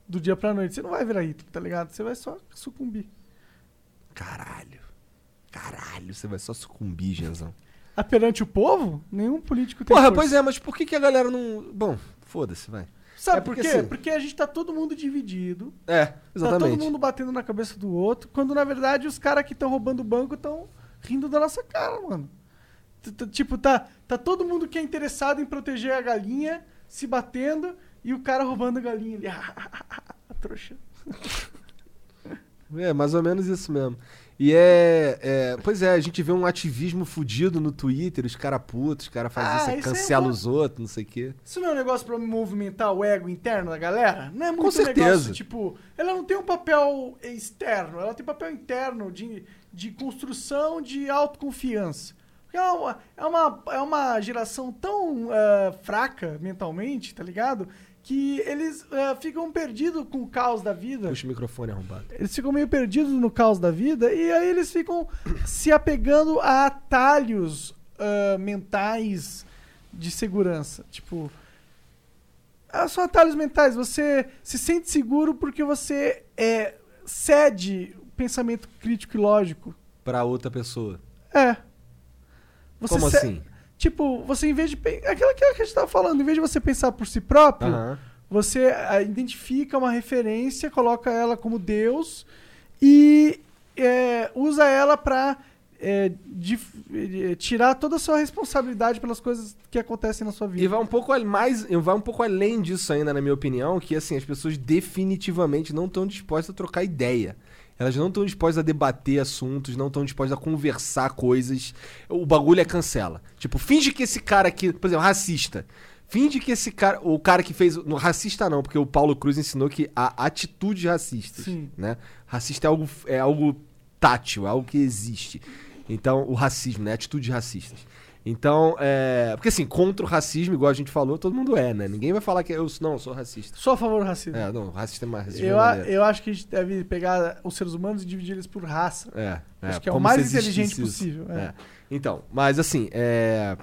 Do dia pra noite. Você não vai virar Hitler, tá ligado? Você vai só sucumbir. Caralho. Caralho, você vai só sucumbir, Genzão. Ah, perante o povo, nenhum político tem Porra, força. pois é, mas por que, que a galera não. Bom, foda-se, vai. Sabe É por quê? assim- Porque a gente tá todo mundo dividido. É, Tá exatamente. todo mundo batendo na cabeça do outro. Quando na verdade os caras que estão roubando o banco estão rindo da nossa cara, mano. Tipo, tá, tá todo mundo que é interessado em proteger a galinha se batendo e o cara roubando a galinha ali. a trouxa. É, mais ou menos isso mesmo. E é, é- Pois é, a gente vê um ativismo fudido no Twitter, os caras putos, os caras fazem Ah, isso, é cancela bom. os outros, não sei o quê. Isso não é um negócio pra movimentar o ego interno da galera? Não é muito Com certeza. negócio, tipo, ela não tem um papel externo, ela tem papel interno de, de construção de autoconfiança. Porque é uma, é uma, é uma geração tão ah, fraca mentalmente, tá ligado? Que eles ah, ficam perdidos com o caos da vida. Puxa o microfone arrombado. Eles ficam meio perdidos no caos da vida e aí eles ficam se apegando a atalhos ah, mentais de segurança. Tipo, ah, são atalhos mentais. Você se sente seguro porque você é, cede o pensamento crítico e lógico. Pra outra pessoa. É. Você Como assim? Tipo, você em vez de. aquilo que a gente tava falando, em vez de você pensar por si próprio, Aham. você ah, identifica uma referência, coloca ela como Deus e é, usa ela pra é, eh, tirar toda a sua responsabilidade pelas coisas que acontecem na sua vida. E vai um pouco mais, vai um pouco além disso ainda, na minha opinião, que assim, as pessoas definitivamente não estão dispostas a trocar ideia. Elas não estão dispostas a debater assuntos, não estão dispostas a conversar coisas. O bagulho é cancela. Tipo, finge que esse cara aqui, por exemplo, racista. Finge que esse cara, o cara que fez, no racista não, porque o Paulo Cruz ensinou que há atitudes racistas, Sim. né? Racista é algo é algo tátil, é algo que existe. Então, o racismo, né? Atitudes racistas. Então, é. Porque assim, contra o racismo, igual a gente falou, todo mundo é, né? Ninguém vai falar que eu não, eu sou racista. Sou a favor do racismo. É, não, racista é mais racismo. eu, é a- eu acho que a gente deve pegar os seres humanos e dividir eles por raça. É, é, Acho que é o mais inteligente isso. possível, é. É. Então, mas assim, é...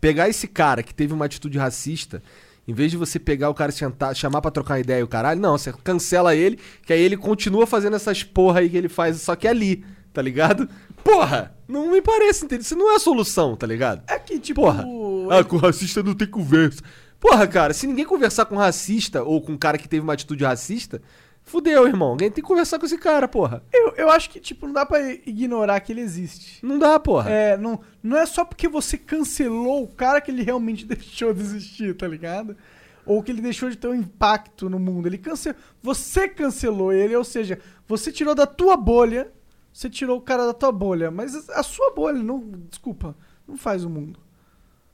pegar esse cara que teve uma atitude racista, em vez de você pegar o cara e sentar, chamar pra trocar ideia e o caralho, não, você cancela ele, que aí ele continua fazendo essas porra aí que ele faz, só que ali, tá ligado? Porra, não me parece, entendeu? Isso não é a solução, tá ligado? É que, tipo. Porra, ah, com racista não tem conversa. Porra, cara, se ninguém conversar com racista ou com um cara que teve uma atitude racista, fudeu, irmão. Alguém tem que conversar com esse cara, porra. eu, eu acho que, tipo, não dá pra ignorar que ele existe. Não dá, porra. É, não, não é só porque você cancelou o cara que ele realmente deixou de existir, tá ligado? Ou que ele deixou de ter um impacto no mundo. Ele cancelou. Você cancelou ele, ou seja, você tirou da tua bolha. Você tirou o cara da tua bolha. Mas a sua bolha, não. Desculpa, não faz o mundo.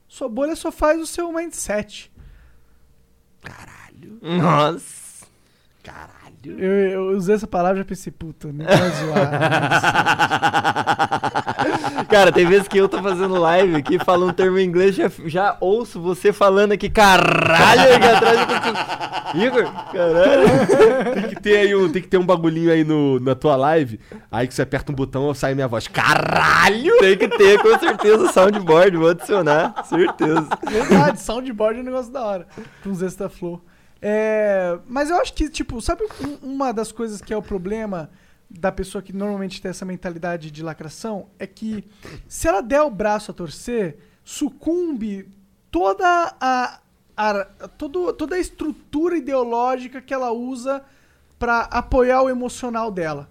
Sua bolha só faz o seu mindset. Caralho. Nossa. Caralho. Eu, eu usei essa palavra e pensei, puta, não vai zoar. Cara, tem vezes que eu tô fazendo live aqui, falo um termo em inglês, já, já ouço você falando aqui, caralho, aqui atrás. Eu tô... Igor, caralho. Tem que ter aí um, tem que ter um bagulhinho aí no, na tua live, aí que você aperta um botão sai minha voz. Caralho! Tem que ter, com certeza, soundboard, vou adicionar, certeza. Verdade, soundboard é um negócio da hora. Com extra flow. É, mas eu acho que, tipo, sabe um- uma das coisas que é o problema da pessoa que normalmente tem essa mentalidade de lacração? É que se ela der o braço a torcer, sucumbe toda a, a- todo, toda a estrutura ideológica que ela usa pra apoiar o emocional dela.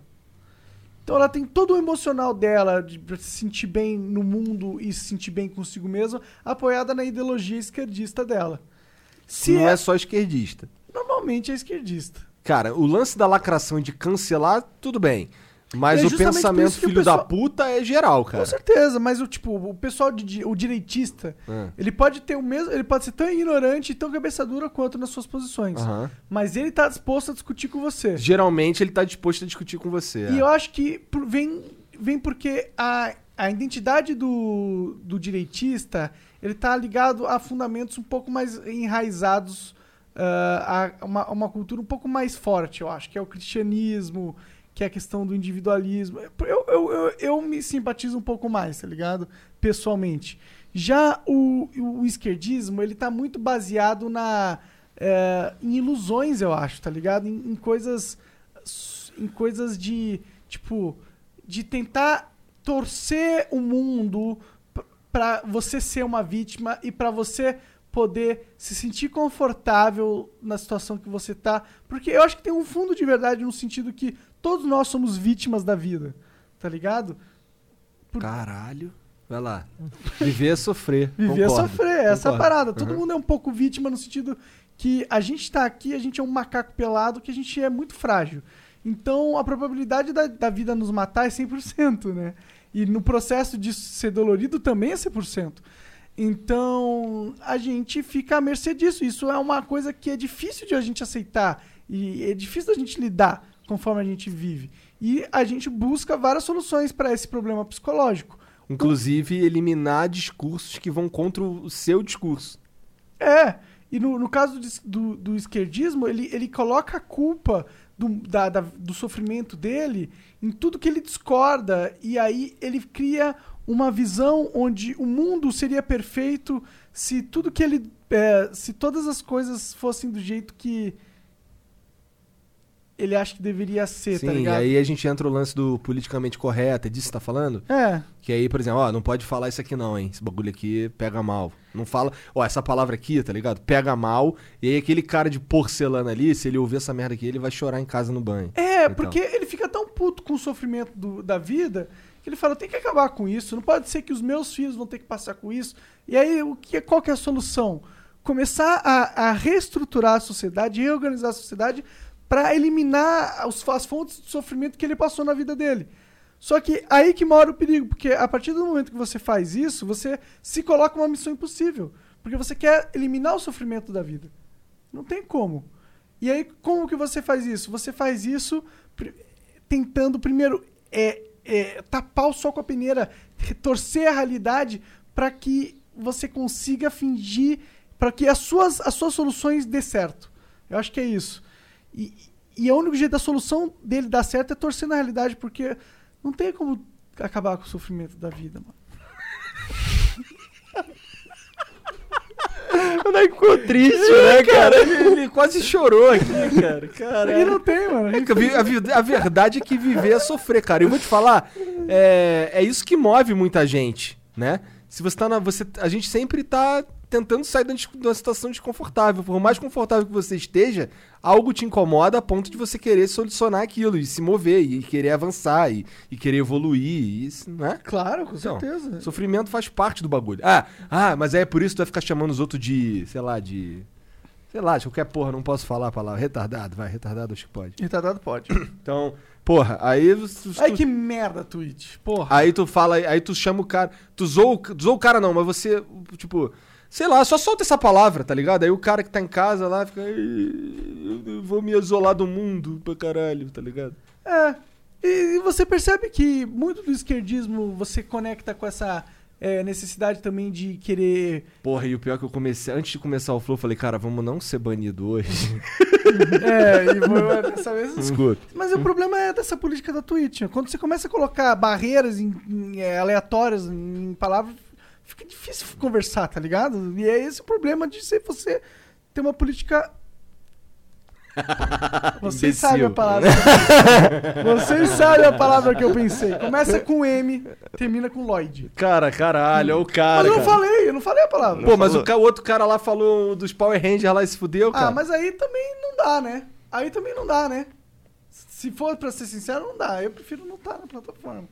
Então ela tem todo o emocional dela de se sentir bem no mundo e se sentir bem consigo mesma, apoiada na ideologia esquerdista dela. Se Não é- é só esquerdista. Normalmente é esquerdista. Cara, o lance da lacração de cancelar, tudo bem. Mas É o pensamento que o filho da pessoal- puta é geral, Com cara. certeza, mas o tipo, o pessoal de, o direitista, É. ele pode ter o mesmo, ele pode ser tão ignorante e tão cabeça dura quanto nas suas posições. Mas ele tá disposto a discutir com você. Geralmente ele tá disposto a discutir com você. E é. eu acho que vem, vem porque a, a identidade do, do direitista ele tá ligado a fundamentos um pouco mais enraizados, ah, a uma, uma cultura um pouco mais forte, eu acho, que é o cristianismo, que é a questão do individualismo. Eu, eu, eu, eu me simpatizo um pouco mais, tá ligado? Pessoalmente. Já o, o esquerdismo, ele tá muito baseado na, eh, em ilusões, eu acho, tá ligado? Em, em coisas em coisas de tipo de tentar torcer o mundo p- pra você ser uma vítima e pra você poder se sentir confortável na situação que você tá, porque eu acho que tem um fundo de verdade no sentido que todos nós somos vítimas da vida, tá ligado? por- Caralho. Vai lá. Viver é sofrer. Viver é sofrer, essa é a Concordo. parada. Todo Uhum. mundo é um pouco vítima no sentido que a gente tá aqui, a gente é um macaco pelado, que a gente é muito frágil. Então a probabilidade da, da vida nos matar é 100%, né? E no processo de ser dolorido também é 100%. Então a gente fica à mercê disso. Isso é uma coisa que é difícil de a gente aceitar e é difícil da gente lidar conforme a gente vive. E a gente busca várias soluções para esse problema psicológico. Inclusive, eliminar discursos que vão contra o seu discurso. É, e no, no caso de- do, do esquerdismo, ele, ele coloca a culpa do, da- da- do sofrimento dele em tudo que ele discorda, e aí ele cria uma visão onde o mundo seria perfeito se tudo que ele. é, se todas as coisas fossem do jeito que ele acha que deveria ser, Sim, tá e ligado? aí a gente entra o lance do politicamente correto, é disso que você tá falando? É, Que aí, por exemplo, ó, não pode falar isso aqui não, hein? Esse bagulho aqui pega mal. Não fala, ó, essa palavra aqui, tá ligado? Pega mal. E aí aquele cara de porcelana ali, se ele ouvir essa merda aqui, ele vai chorar em casa no banho. É, Então. porque ele fica tão puto com o sofrimento do- da vida que ele fala, tem que acabar com isso. Não pode ser que os meus filhos vão ter que passar com isso. E aí, o que, qual que é a solução? Começar a, a reestruturar a sociedade, reorganizar a sociedade para eliminar os- as fontes de sofrimento que ele passou na vida dele. Só que aí que mora o perigo, porque a partir do momento que você faz isso, você se coloca uma missão impossível. Porque você quer eliminar o sofrimento da vida. Não tem como. E aí, como que você faz isso? Você faz isso tentando, primeiro, é, é, tapar o sol com a peneira, torcer a realidade para que você consiga fingir, para que as suas, as suas soluções dê certo. Eu acho que é isso. E, e o único jeito da solução dele dar certo é torcer na realidade, porque não tem como acabar com o sofrimento da vida, mano. O Nike ficou triste, né, cara? ele, quase chorou aqui, cara. E Cara, não tem, mano. É a vi- a, verdade é que viver é sofrer, cara. E eu vou te falar, é, é isso que move muita gente, né? Se você tá na. Você, a gente sempre tá tentando sair de uma, situação desconfortável. Por mais confortável que você esteja, algo te incomoda a ponto de você querer solucionar aquilo e se mover, e querer avançar, e, e querer evoluir, e isso, né? Claro, com Então, certeza. Sofrimento faz parte do bagulho. Ah, ah, mas é por isso que tu vai ficar chamando os outros de, sei lá, de. Sei lá, de qualquer porra, não posso falar a palavra. Retardado, vai, retardado acho que pode. Retardado pode. Então, porra, aí. tu- Ai, tu- que merda, Twitch. Porra. Aí tu fala, aí tu chama o cara. Tu o- tu zoou o cara não, mas você, tipo. Sei lá, só solta essa palavra, tá ligado? Aí o cara que tá em casa lá fica. "Ih, Eu vou me isolar do mundo pra caralho, tá ligado? É. E, você percebe que muito do esquerdismo você conecta com essa é, necessidade também de querer. Porra, e o pior é que eu comecei. Antes de começar o flow, eu falei, cara, vamos não ser banido hoje. É, e vou, dessa vez. Desculpe. Mas o problema é dessa política da Twitch. Quando você começa a colocar barreiras em- em, é, aleatórias em palavras, fica difícil conversar, tá ligado? E é esse o problema de ser você ter uma política. Vocês sabem a palavra. Vocês sabem a palavra que eu pensei. Começa com M, termina com Lloyd. Cara, caralho, olha o cara. Mas eu não cara. falei, eu não falei a palavra. Pô, mas o, o outro cara lá falou dos Power Rangers lá e se fudeu, cara. Ah, mas aí também não dá, né? Aí também não dá, né? Se for pra ser sincero, não dá. Eu prefiro não estar na plataforma.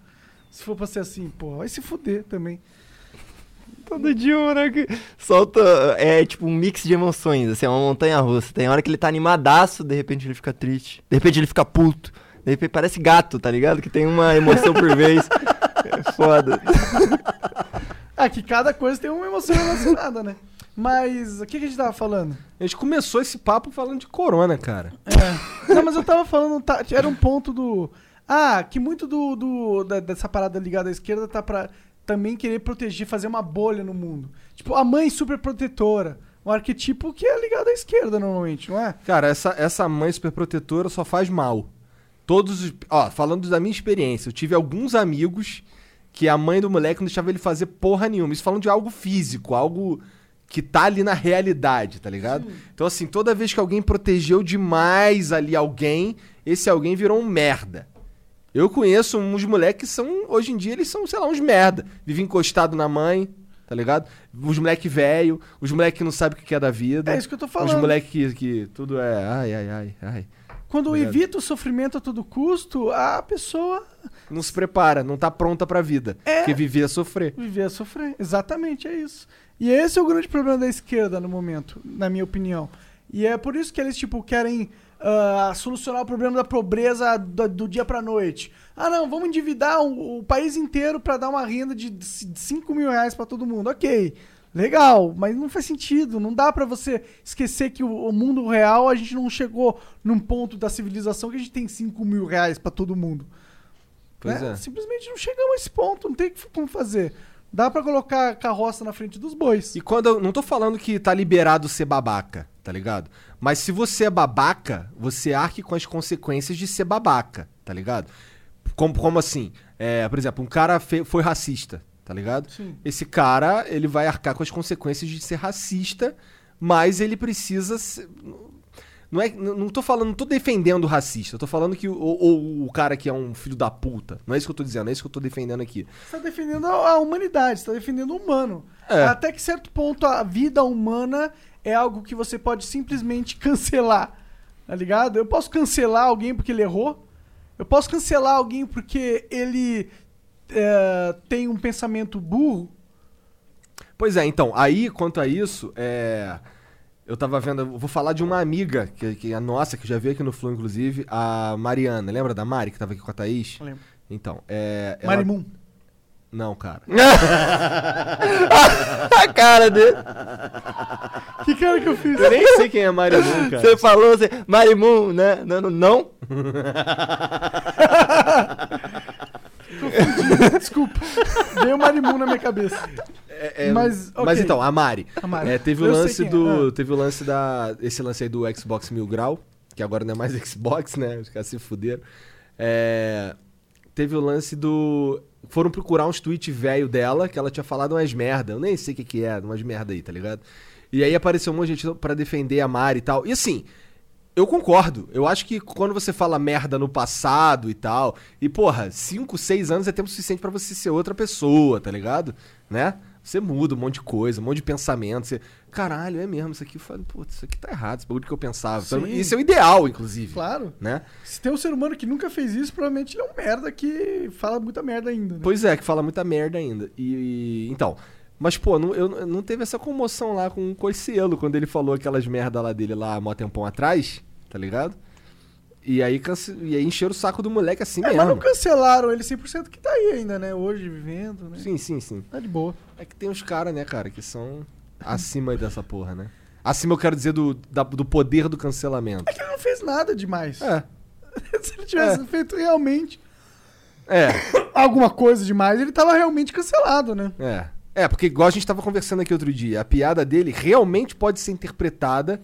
Se for pra ser assim, pô, vai se fuder também. Todo dia o moleque solta. É tipo um mix de emoções, assim, é uma montanha russa. Tem hora que ele tá animadaço, de repente ele fica triste. De repente ele fica puto. De repente parece gato, tá ligado? Que tem uma emoção por vez. É foda. Ah, que cada coisa tem uma emoção relacionada, né? Mas o que, que a gente tava falando? A gente começou esse papo falando de corona, cara. É. Não, mas eu tava falando, tá, era um ponto do. Ah, que muito do, do- da- dessa parada ligada à esquerda tá pra também querer proteger, fazer uma bolha no mundo. Tipo, a mãe super protetora. Um arquetipo que é ligado à esquerda normalmente, não é? Cara, essa, essa mãe superprotetora só faz mal. Todos os. Ó, falando da minha experiência, eu tive alguns amigos que a mãe do moleque não deixava ele fazer porra nenhuma. Isso falando de algo físico, algo que tá ali na realidade, tá ligado? Então, assim, toda vez que alguém protegeu demais ali alguém, esse alguém virou um merda. Eu conheço uns moleques que são, hoje em dia, eles são, sei lá, uns merda. Vivem encostado na mãe, tá ligado? Os moleque velho, os moleque que não sabem o que é da vida. É isso que eu tô Os falando. moleque que, que tudo é ai, ai, ai, ai. Quando Obrigado. evita o sofrimento a todo custo, a pessoa Não se prepara, não tá pronta pra vida. É. Porque viver é sofrer. viver a sofrer. Exatamente, é isso. E esse é o grande problema da esquerda no momento, na minha opinião. E é por isso que eles, tipo, querem ah, solucionar o problema da pobreza do, do dia pra noite. Ah, não, vamos endividar o, o país inteiro pra dar uma renda de 5 mil reais pra todo mundo. Ok, legal, mas não faz sentido. Não dá pra você esquecer que o, o mundo real a gente não chegou num ponto da civilização que a gente tem 5 mil reais pra todo mundo. Pois né? é. Simplesmente não chegamos a esse ponto, não tem como fazer. Dá pra colocar carroça na frente dos bois. E quando eu não tô falando que tá liberado ser babaca, tá ligado? Mas se você é babaca, você arque com as consequências de ser babaca, tá ligado? Como, como assim? É, por exemplo, um cara foi racista, tá ligado? Sim. Esse cara, ele vai arcar com as consequências de ser racista, mas ele precisa ser- Não, é, não tô falando, não tô defendendo o racista, eu tô falando que o, ou o cara que é um filho da puta. Não é isso que eu tô dizendo, é isso que eu tô defendendo aqui. Você tá defendendo a, a humanidade, você tá defendendo o humano. É. Até que certo ponto a vida humana é algo que você pode simplesmente cancelar. Tá ligado? Eu posso cancelar alguém porque ele errou. Eu posso cancelar alguém porque ele é, tem um pensamento burro. Pois é, então, aí, quanto a isso, é. Eu tava vendo, eu vou falar de uma amiga, que, que é nossa, que já veio aqui no Flow, inclusive, a Mariana. Lembra da Mari, que tava aqui com a Thaís? Lembro. Então, é. ela- Marimun. Não, cara. A cara dele. Que cara que eu fiz? Eu nem sei quem é Marimun, cara. Você falou assim, Marimun, né? Não, não, não? Desculpa. Veio o Marimun na minha cabeça. É, é, Mas, mas, ok. então, a Mari. A Mari. É, teve o Eu lance é. do. Ah. Teve o lance da. Esse lance aí do Xbox Mil Grau, que agora não é mais Xbox, né? Os caras se fuderam. É, teve o lance do. Foram procurar uns tweets velho dela, que ela tinha falado umas merda. Eu nem sei o que, que é, umas merda aí, tá ligado? E aí apareceu um monte de gente pra defender a Mari e tal. E assim, eu concordo. Eu acho que quando você fala merda no passado e tal, e porra, 5, 6 anos é tempo suficiente pra você ser outra pessoa, tá ligado? Né? Você muda um monte de coisa, um monte de pensamento. Você, caralho, é mesmo, isso aqui, foi- putz, isso aqui tá errado, esse bagulho que eu pensava. Sim. Isso é o ideal, inclusive. Claro. Né? Se tem um ser humano que nunca fez isso, provavelmente ele é um merda que fala muita merda ainda. Né? Pois é, que fala muita merda ainda. E, e- então, mas pô, não, eu, não teve essa comoção lá com o Coicielo quando ele falou aquelas merda lá dele lá há mó tempão atrás, tá ligado? E aí, cance... e aí encheram o saco do moleque assim É, mesmo. mas não cancelaram ele 100% que tá aí ainda, né? Hoje vivendo, né? Sim, sim, sim. Tá de boa. É que tem uns caras, né, cara, que são. acima dessa porra, né? Acima eu quero dizer do, da- do poder do cancelamento. É que ele não fez nada demais. É. Se ele tivesse feito realmente É, alguma coisa demais, ele tava realmente cancelado, né? é. É, porque igual a gente tava conversando aqui outro dia, a piada dele realmente pode ser interpretada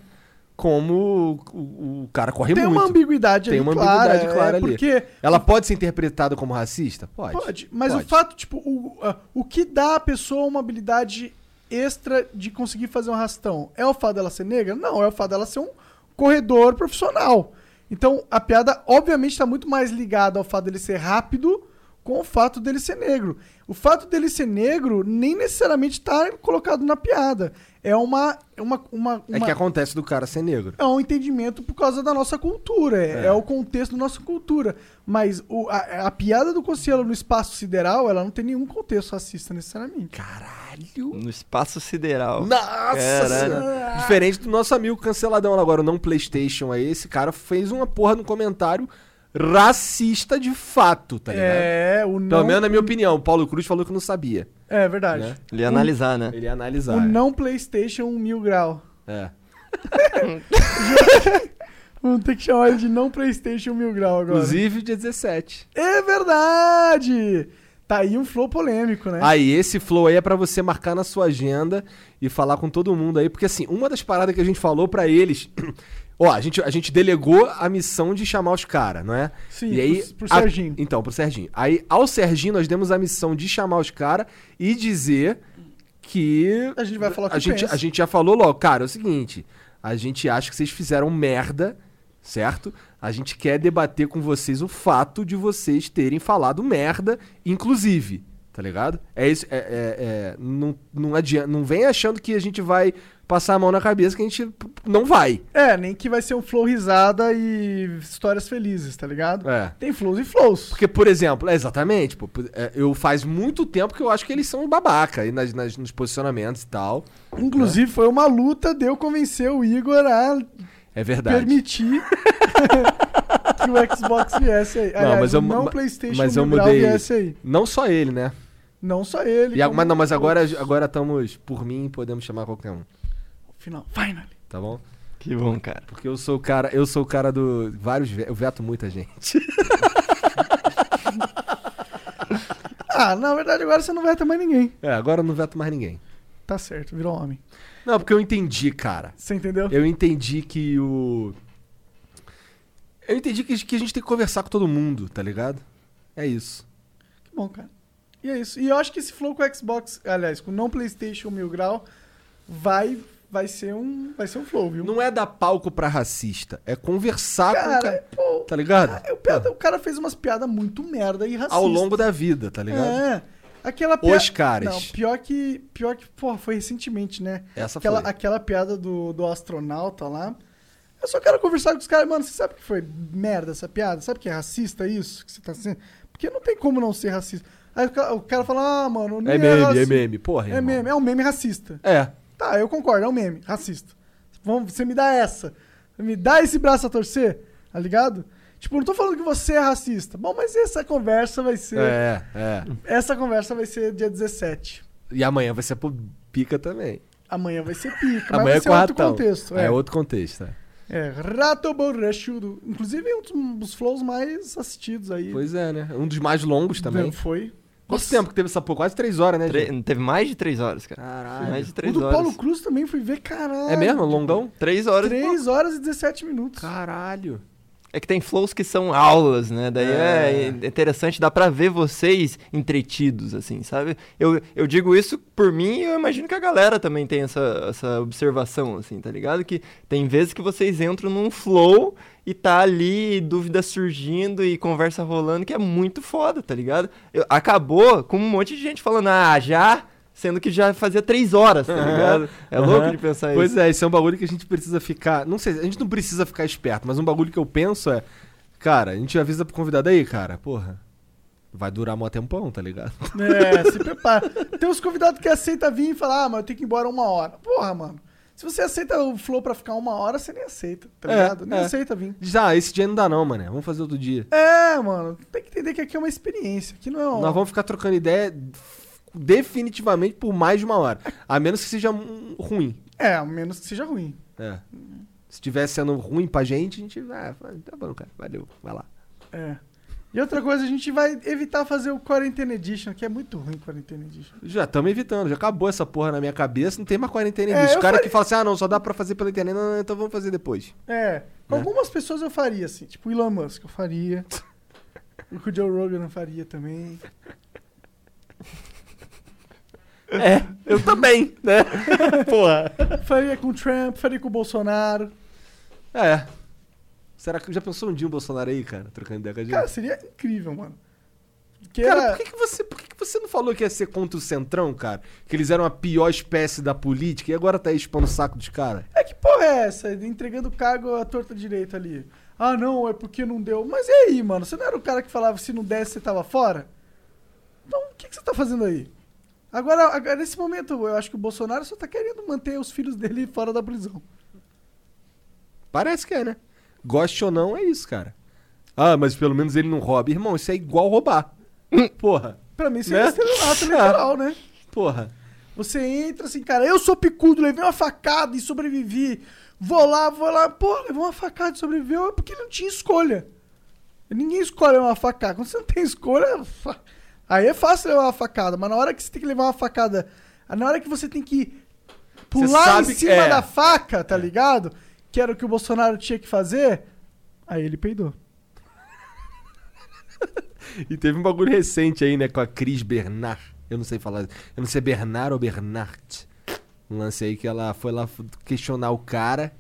como o, o cara corre Tem muito. uma ambiguidade Tem ali, uma ambiguidade clara é, ali. Porque Ela pode ser interpretada como racista? Pode. Pode, mas Pode. o fato, tipo, o, o que dá à pessoa uma habilidade extra de conseguir fazer um arrastão? É o fato dela ser negra? Não, é o fato dela ser um corredor profissional. Então, a piada, obviamente, está muito mais ligada ao fato dele ser rápido com o fato dele ser negro. O fato dele ser negro nem necessariamente está colocado na piada. É uma, é uma, uma, É uma- que acontece do cara ser negro. é um entendimento por causa da nossa cultura, é, É. é o contexto da nossa cultura. Mas o- a, a piada do Cossielo no espaço sideral, ela não tem nenhum contexto racista necessariamente. Caralho! No espaço sideral. Nossa. Diferente do nosso amigo canceladão lá agora, o não PlayStation aí, esse cara fez uma porra no comentário racista de fato, tá ligado? É, o Pelo não. menos na minha opinião, o Paulo Cruz falou que não sabia. É verdade. Né? Ele ia analisar, né? Ele ia analisar. O é. não PlayStation mil grau. É. Vamos ter que chamar ele de não PlayStation mil grau agora. Inclusive dia 17. É verdade! Tá aí um flow polêmico, né? Aí, esse flow aí é pra você marcar na sua agenda e falar com todo mundo aí, porque assim, uma das paradas que a gente falou pra eles, ó, a gente, a gente delegou a missão de chamar os caras, não é? Sim, e aí, pro- pro a- Serginho. então, pro Serginho. Aí, ao Serginho, nós demos a missão de chamar os caras e dizer que A gente vai falar o que a gente, pensa. a gente já falou logo, cara, é o seguinte, a gente acha que vocês fizeram merda, certo? A gente quer debater com vocês o fato de vocês terem falado merda, inclusive, tá ligado? É isso, é, é- é- não, não adianta, não vem achando que a gente vai passar a mão na cabeça que a gente não vai. É, nem que vai ser um flow risada e histórias felizes, tá ligado? É. Tem flows e flows. Porque, por exemplo, é exatamente, pô, é, eu faz muito tempo que eu acho que eles são babaca aí nas, nas- nos posicionamentos e tal. Inclusive, foi uma luta de eu convencer o Igor a É verdade. permitir que o Xbox viesse aí. Aliás, mas eu- o não PlayStation mas eu mudei- viesse aí. Não só ele, né? Não só ele. E como mas não, mas agora agora estamos por mim, podemos chamar qualquer um, Final. Finally. tá bom? Que bom, cara. Porque eu sou o cara, eu sou o cara do vários, eu veto muita gente. Ah, na verdade, agora você não ter mais ninguém. É, agora eu não veto mais ninguém. Tá certo, virou homem. Não, porque eu entendi, cara. Você entendeu? Eu entendi que o Eu entendi que, que a gente tem que conversar com todo mundo, tá ligado? É isso. Que bom, cara. E é isso. E eu acho que esse flow com o Xbox, aliás, com o não PlayStation mil grau, vai, vai ser um, vai ser um flow, viu? Não é dar palco pra racista, é conversar com o cara, cara, pô, tá ligado? é, o, piada- o cara fez umas piadas muito merda e racistas. Ao longo da vida, tá ligado? É. Aquela Os caras. Não, pior que, pior que, pô, foi recentemente, né? Essa aquela, foi. aquela piada do, do astronauta lá. Eu só quero conversar com os caras, mano, você sabe que foi merda essa piada? Sabe que é racista isso que você tá sendo? Porque não tem como não ser racista. Aí o cara, fala, ah, mano, nem É meme, é racista. meme, porra. É irmão. meme, é um meme racista. É. Tá, eu concordo, é um meme racista. Vamos, você me dá essa. Me dá esse braço a torcer, tá ligado? Tipo, não tô falando que você é racista. Bom, mas essa conversa vai ser. É, é. Essa conversa vai ser dia 17. E amanhã vai ser pica também. Amanhã vai ser pica, mas amanhã vai é ser com outro ratão. contexto. É. É, outro contexto, é. é rato borrachudo. Inclusive, é um dos, um dos flows mais assistidos aí. Pois é, né? Um dos mais longos também. Foi. Quanto Nossa. tempo que teve essa porra? Quase três horas, né, Tre-? Teve mais de três horas, cara. Caralho. Mais de O três do horas. Paulo Cruz também fui ver, caralho. É mesmo? Longão? Três horas. 3 horas e 17 minutos. Caralho. É que tem flows que são aulas, né? Daí é, É. interessante, dá pra ver vocês entretidos, assim, sabe? Eu, eu digo isso por mim e eu imagino que a galera também tem essa, essa observação, assim, tá ligado? Que tem vezes que vocês entram num flow e tá ali dúvida surgindo e conversa rolando, que é muito foda, tá ligado? Eu- acabou com um monte de gente falando, ah, já... Sendo que já fazia três horas, tá ligado? É louco Aham. de pensar Pois isso. é, isso é um bagulho que a gente precisa ficar. Não sei, a gente não precisa ficar esperto, mas um bagulho que eu penso é. Cara, a gente avisa pro convidado aí, cara, porra. Vai durar mó tempão, tá ligado? É, se prepara. Tem uns convidados que aceitam vir e falar, ah, mas eu tenho que ir embora uma hora. Porra, mano. Se você aceita o flow pra ficar uma hora, você nem aceita, tá É, ligado? Nem é. aceita vir. Diz, ah, esse dia não dá não, mano. Vamos fazer outro dia. É, mano. Tem que entender que aqui é uma experiência. Aqui não é um... Nós vamos ficar trocando ideia definitivamente por mais de uma hora. A menos que seja ruim. É, a menos que seja ruim. É. Se tivesse sendo ruim pra gente, a gente. Ah, tá bom, cara. Valeu, vai lá. É. E outra coisa, a gente vai evitar fazer o Quarantena Edition, que é muito ruim o Quarantena Edition. Já estamos evitando, já acabou essa porra na minha cabeça, não tem mais quarentena É, Edition. eu O cara que fala assim, ah, não, só dá pra fazer pela internet, não, não, então vamos fazer depois. É. Com algumas pessoas eu faria, assim. Tipo o Elon Musk, eu faria. o Joe Rogan eu faria também. É, eu também, né? porra. Faria com o Trump, faria com o Bolsonaro. É. Será que já pensou um dia o Bolsonaro aí, cara, trocando ideia com a gente? Cara, seria incrível, mano. Que Cara, era- por que, que você, por que, que você não falou que ia ser contra o Centrão, cara? Que eles eram a pior espécie da política e agora tá aí expondo o saco dos caras? É que porra é essa? Entregando cargo à torta direita ali. Ah, não, é porque não deu. Mas e aí, mano? Você não era o cara que falava que se não desse você tava fora? Então, o que, que você tá fazendo aí? Agora, agora, nesse momento, eu acho que o Bolsonaro só tá querendo manter os filhos dele fora da prisão. Parece que é, né? Goste ou não, é isso, cara. Ah, mas pelo menos ele não rouba. Irmão, isso é igual roubar. Porra, Pra mim, seria Né? estelionato eleitoral, né? porra. Você entra assim, cara, eu sou picudo, levei uma facada e sobrevivi. Vou lá, vou lá. Pô, levou uma facada e sobreviveu é porque não tinha escolha. Ninguém escolhe uma facada. Quando você não tem escolha, aí é fácil levar uma facada. Mas na hora que você tem que levar uma facada, na hora que você tem que pular em cima é. da faca, tá ligado? Que era o que o Bolsonaro tinha que fazer, aí ele peidou. E teve um bagulho recente aí, né, com a Cris Bernard. Eu não sei falar. Eu não sei Bernard ou Bernard. Um lance aí que ela foi lá questionar o cara.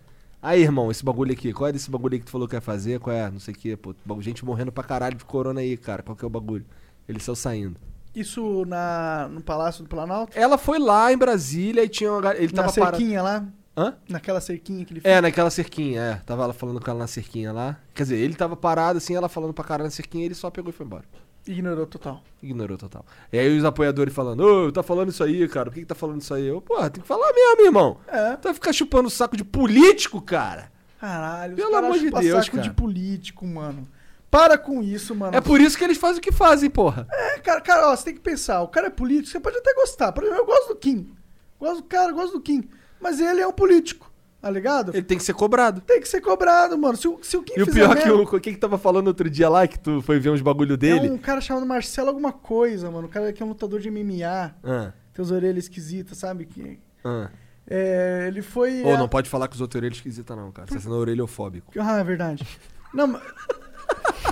Aí, irmão, esse bagulho aqui, qual é desse bagulho aí que tu falou que ia fazer? Qual é? Não sei o que, pô. Gente morrendo pra caralho de corona aí, cara. Qual que é o bagulho? Ele saiu saindo. Isso na, no Palácio do Planalto? Ela foi lá em Brasília e tinha uma, ele na tava parado. cerquinha lá? Hã? Naquela cerquinha que ele É, naquela cerquinha, é. Tava ela falando com ela na cerquinha lá. Quer dizer, ele tava parado assim, ela falando pra caralho na cerquinha, ele só pegou e foi embora. Ignorou total. Ignorou total. E aí os apoiadores falando, ô, tá falando isso aí, cara, por que, que tá falando isso aí? Eu, porra, tem que falar mesmo, irmão. É. Tu vai ficar chupando o saco de político, cara. Caralho, Pelo amor de Deus, saco cara. de político, mano. Para com isso, mano. É por isso que eles fazem o que fazem, porra. É, cara, cara, ó, você tem que pensar. O cara é político, você pode até gostar. Por exemplo, eu gosto do Kim. Gosto do cara, gosto do Kim. Mas ele é um político, tá ligado? Ele tem que ser cobrado. Tem que ser cobrado, mano. Se o, se o Kim E o pior que merda- o. Quem que tava falando outro dia lá, que tu foi ver uns bagulho É dele? um cara chamado Marcelo alguma coisa, mano. O cara que é um lutador de MMA. Ah, Tem as orelhas esquisitas, sabe? Que, ah. é, ele foi... Ou é- não pode falar com os outros orelhas esquisitas, não, cara. Você sendo orelhofóbico. Ah, é verdade. Não, mas...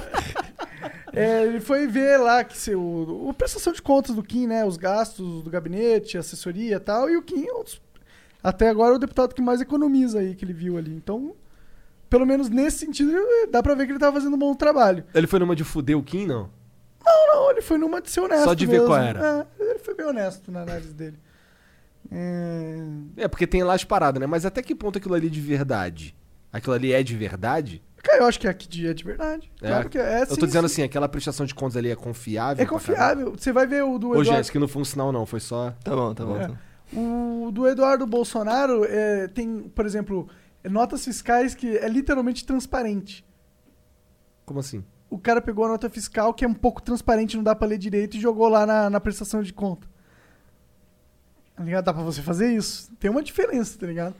É, ele foi ver lá que se o, o prestação de contas do Kim, né? Os gastos do gabinete, assessoria e tal. E o Kim, é até agora, é o deputado que mais economiza aí, que ele viu ali. Então, pelo menos nesse sentido, dá pra ver que ele tava fazendo um bom trabalho. Ele foi numa de fuder o Kim, não? Não, não, ele foi numa de ser honesto Só de ver mesmo. qual era. É, ele foi bem honesto na análise dele. É... É, porque tem lá as paradas, né? Mas até que ponto aquilo ali é de verdade? Aquilo ali é de verdade? Cara, eu acho que aqui é de verdade. É? Claro que é. Eu tô sim, dizendo sim. assim, aquela prestação de contas ali é confiável? É confiável. Você vai ver o do Ô, Eduardo. Jéssica, não foi um sinal, não. Foi só. Tá bom, tá bom. É. tá bom. O do Eduardo Bolsonaro é, tem, por exemplo, notas fiscais que é literalmente transparente. Como assim? O cara pegou a nota fiscal que é um pouco transparente, não dá pra ler direito, e jogou lá na, na prestação de conta. Tá ligado? Dá pra você fazer isso. Tem uma diferença, tá ligado?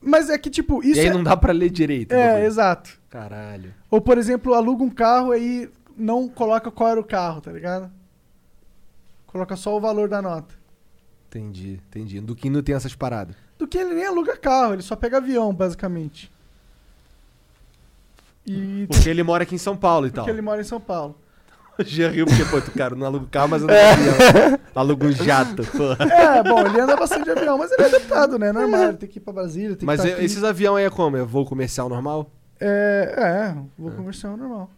Mas é que, tipo, isso e aí é... não dá pra ler direito. É, exato. Caralho. Ou, por exemplo, aluga um carro aí não coloca qual era o carro, tá ligado? Coloca só o valor da nota. Entendi, entendi. Do Kim não tem essas paradas. Do que ele nem aluga carro, ele só pega avião, basicamente. E Porque ele mora aqui em São Paulo e tal. porque ele mora em São Paulo. O Jean riu porque, pô, tu, cara, não aluga carro, mas anda de avião. Aluga um jato, pô. É, bom, ele anda bastante de avião, mas ele é deputado, né? Normal, ele tem que ir pra Brasília, tem Mas que é- tá esses aviões aí é como? É voo comercial normal? É, é, vou comercial normal.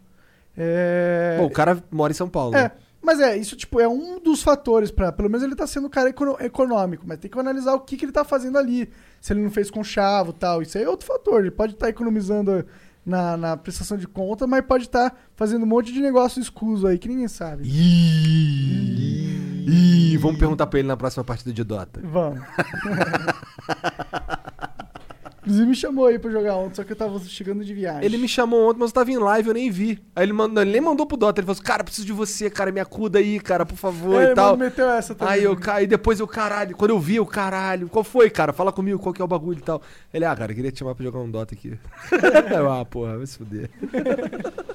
É, Pô, o cara mora em São Paulo. é, né? mas é, isso tipo é um dos fatores para, pelo menos ele tá sendo um cara econo- econômico, mas tem que analisar o que, que ele tá fazendo ali. Se ele não fez com chave e tal, isso aí é outro fator. Ele pode estar economizando na, na prestação de conta, mas pode estar fazendo um monte de negócio escuso aí que ninguém sabe. Ih, Ih, vamos perguntar pra ele na próxima partida de Dota. Vamos. Inclusive me chamou aí pra jogar ontem, só que eu tava chegando de viagem. Ele me chamou ontem, mas eu tava em live, eu nem vi. Aí ele, mandou, ele nem mandou pro Dota, ele falou assim, cara, preciso de você, cara, me acuda aí, cara, por favor É, e tal. meteu essa também. Aí eu caí, depois eu, caralho, quando eu vi, eu, caralho, qual foi, cara? Fala comigo, qual que é o bagulho e tal. Ele, ah, cara, queria te chamar pra jogar um Dota aqui. eu, ah, porra, vai se fuder.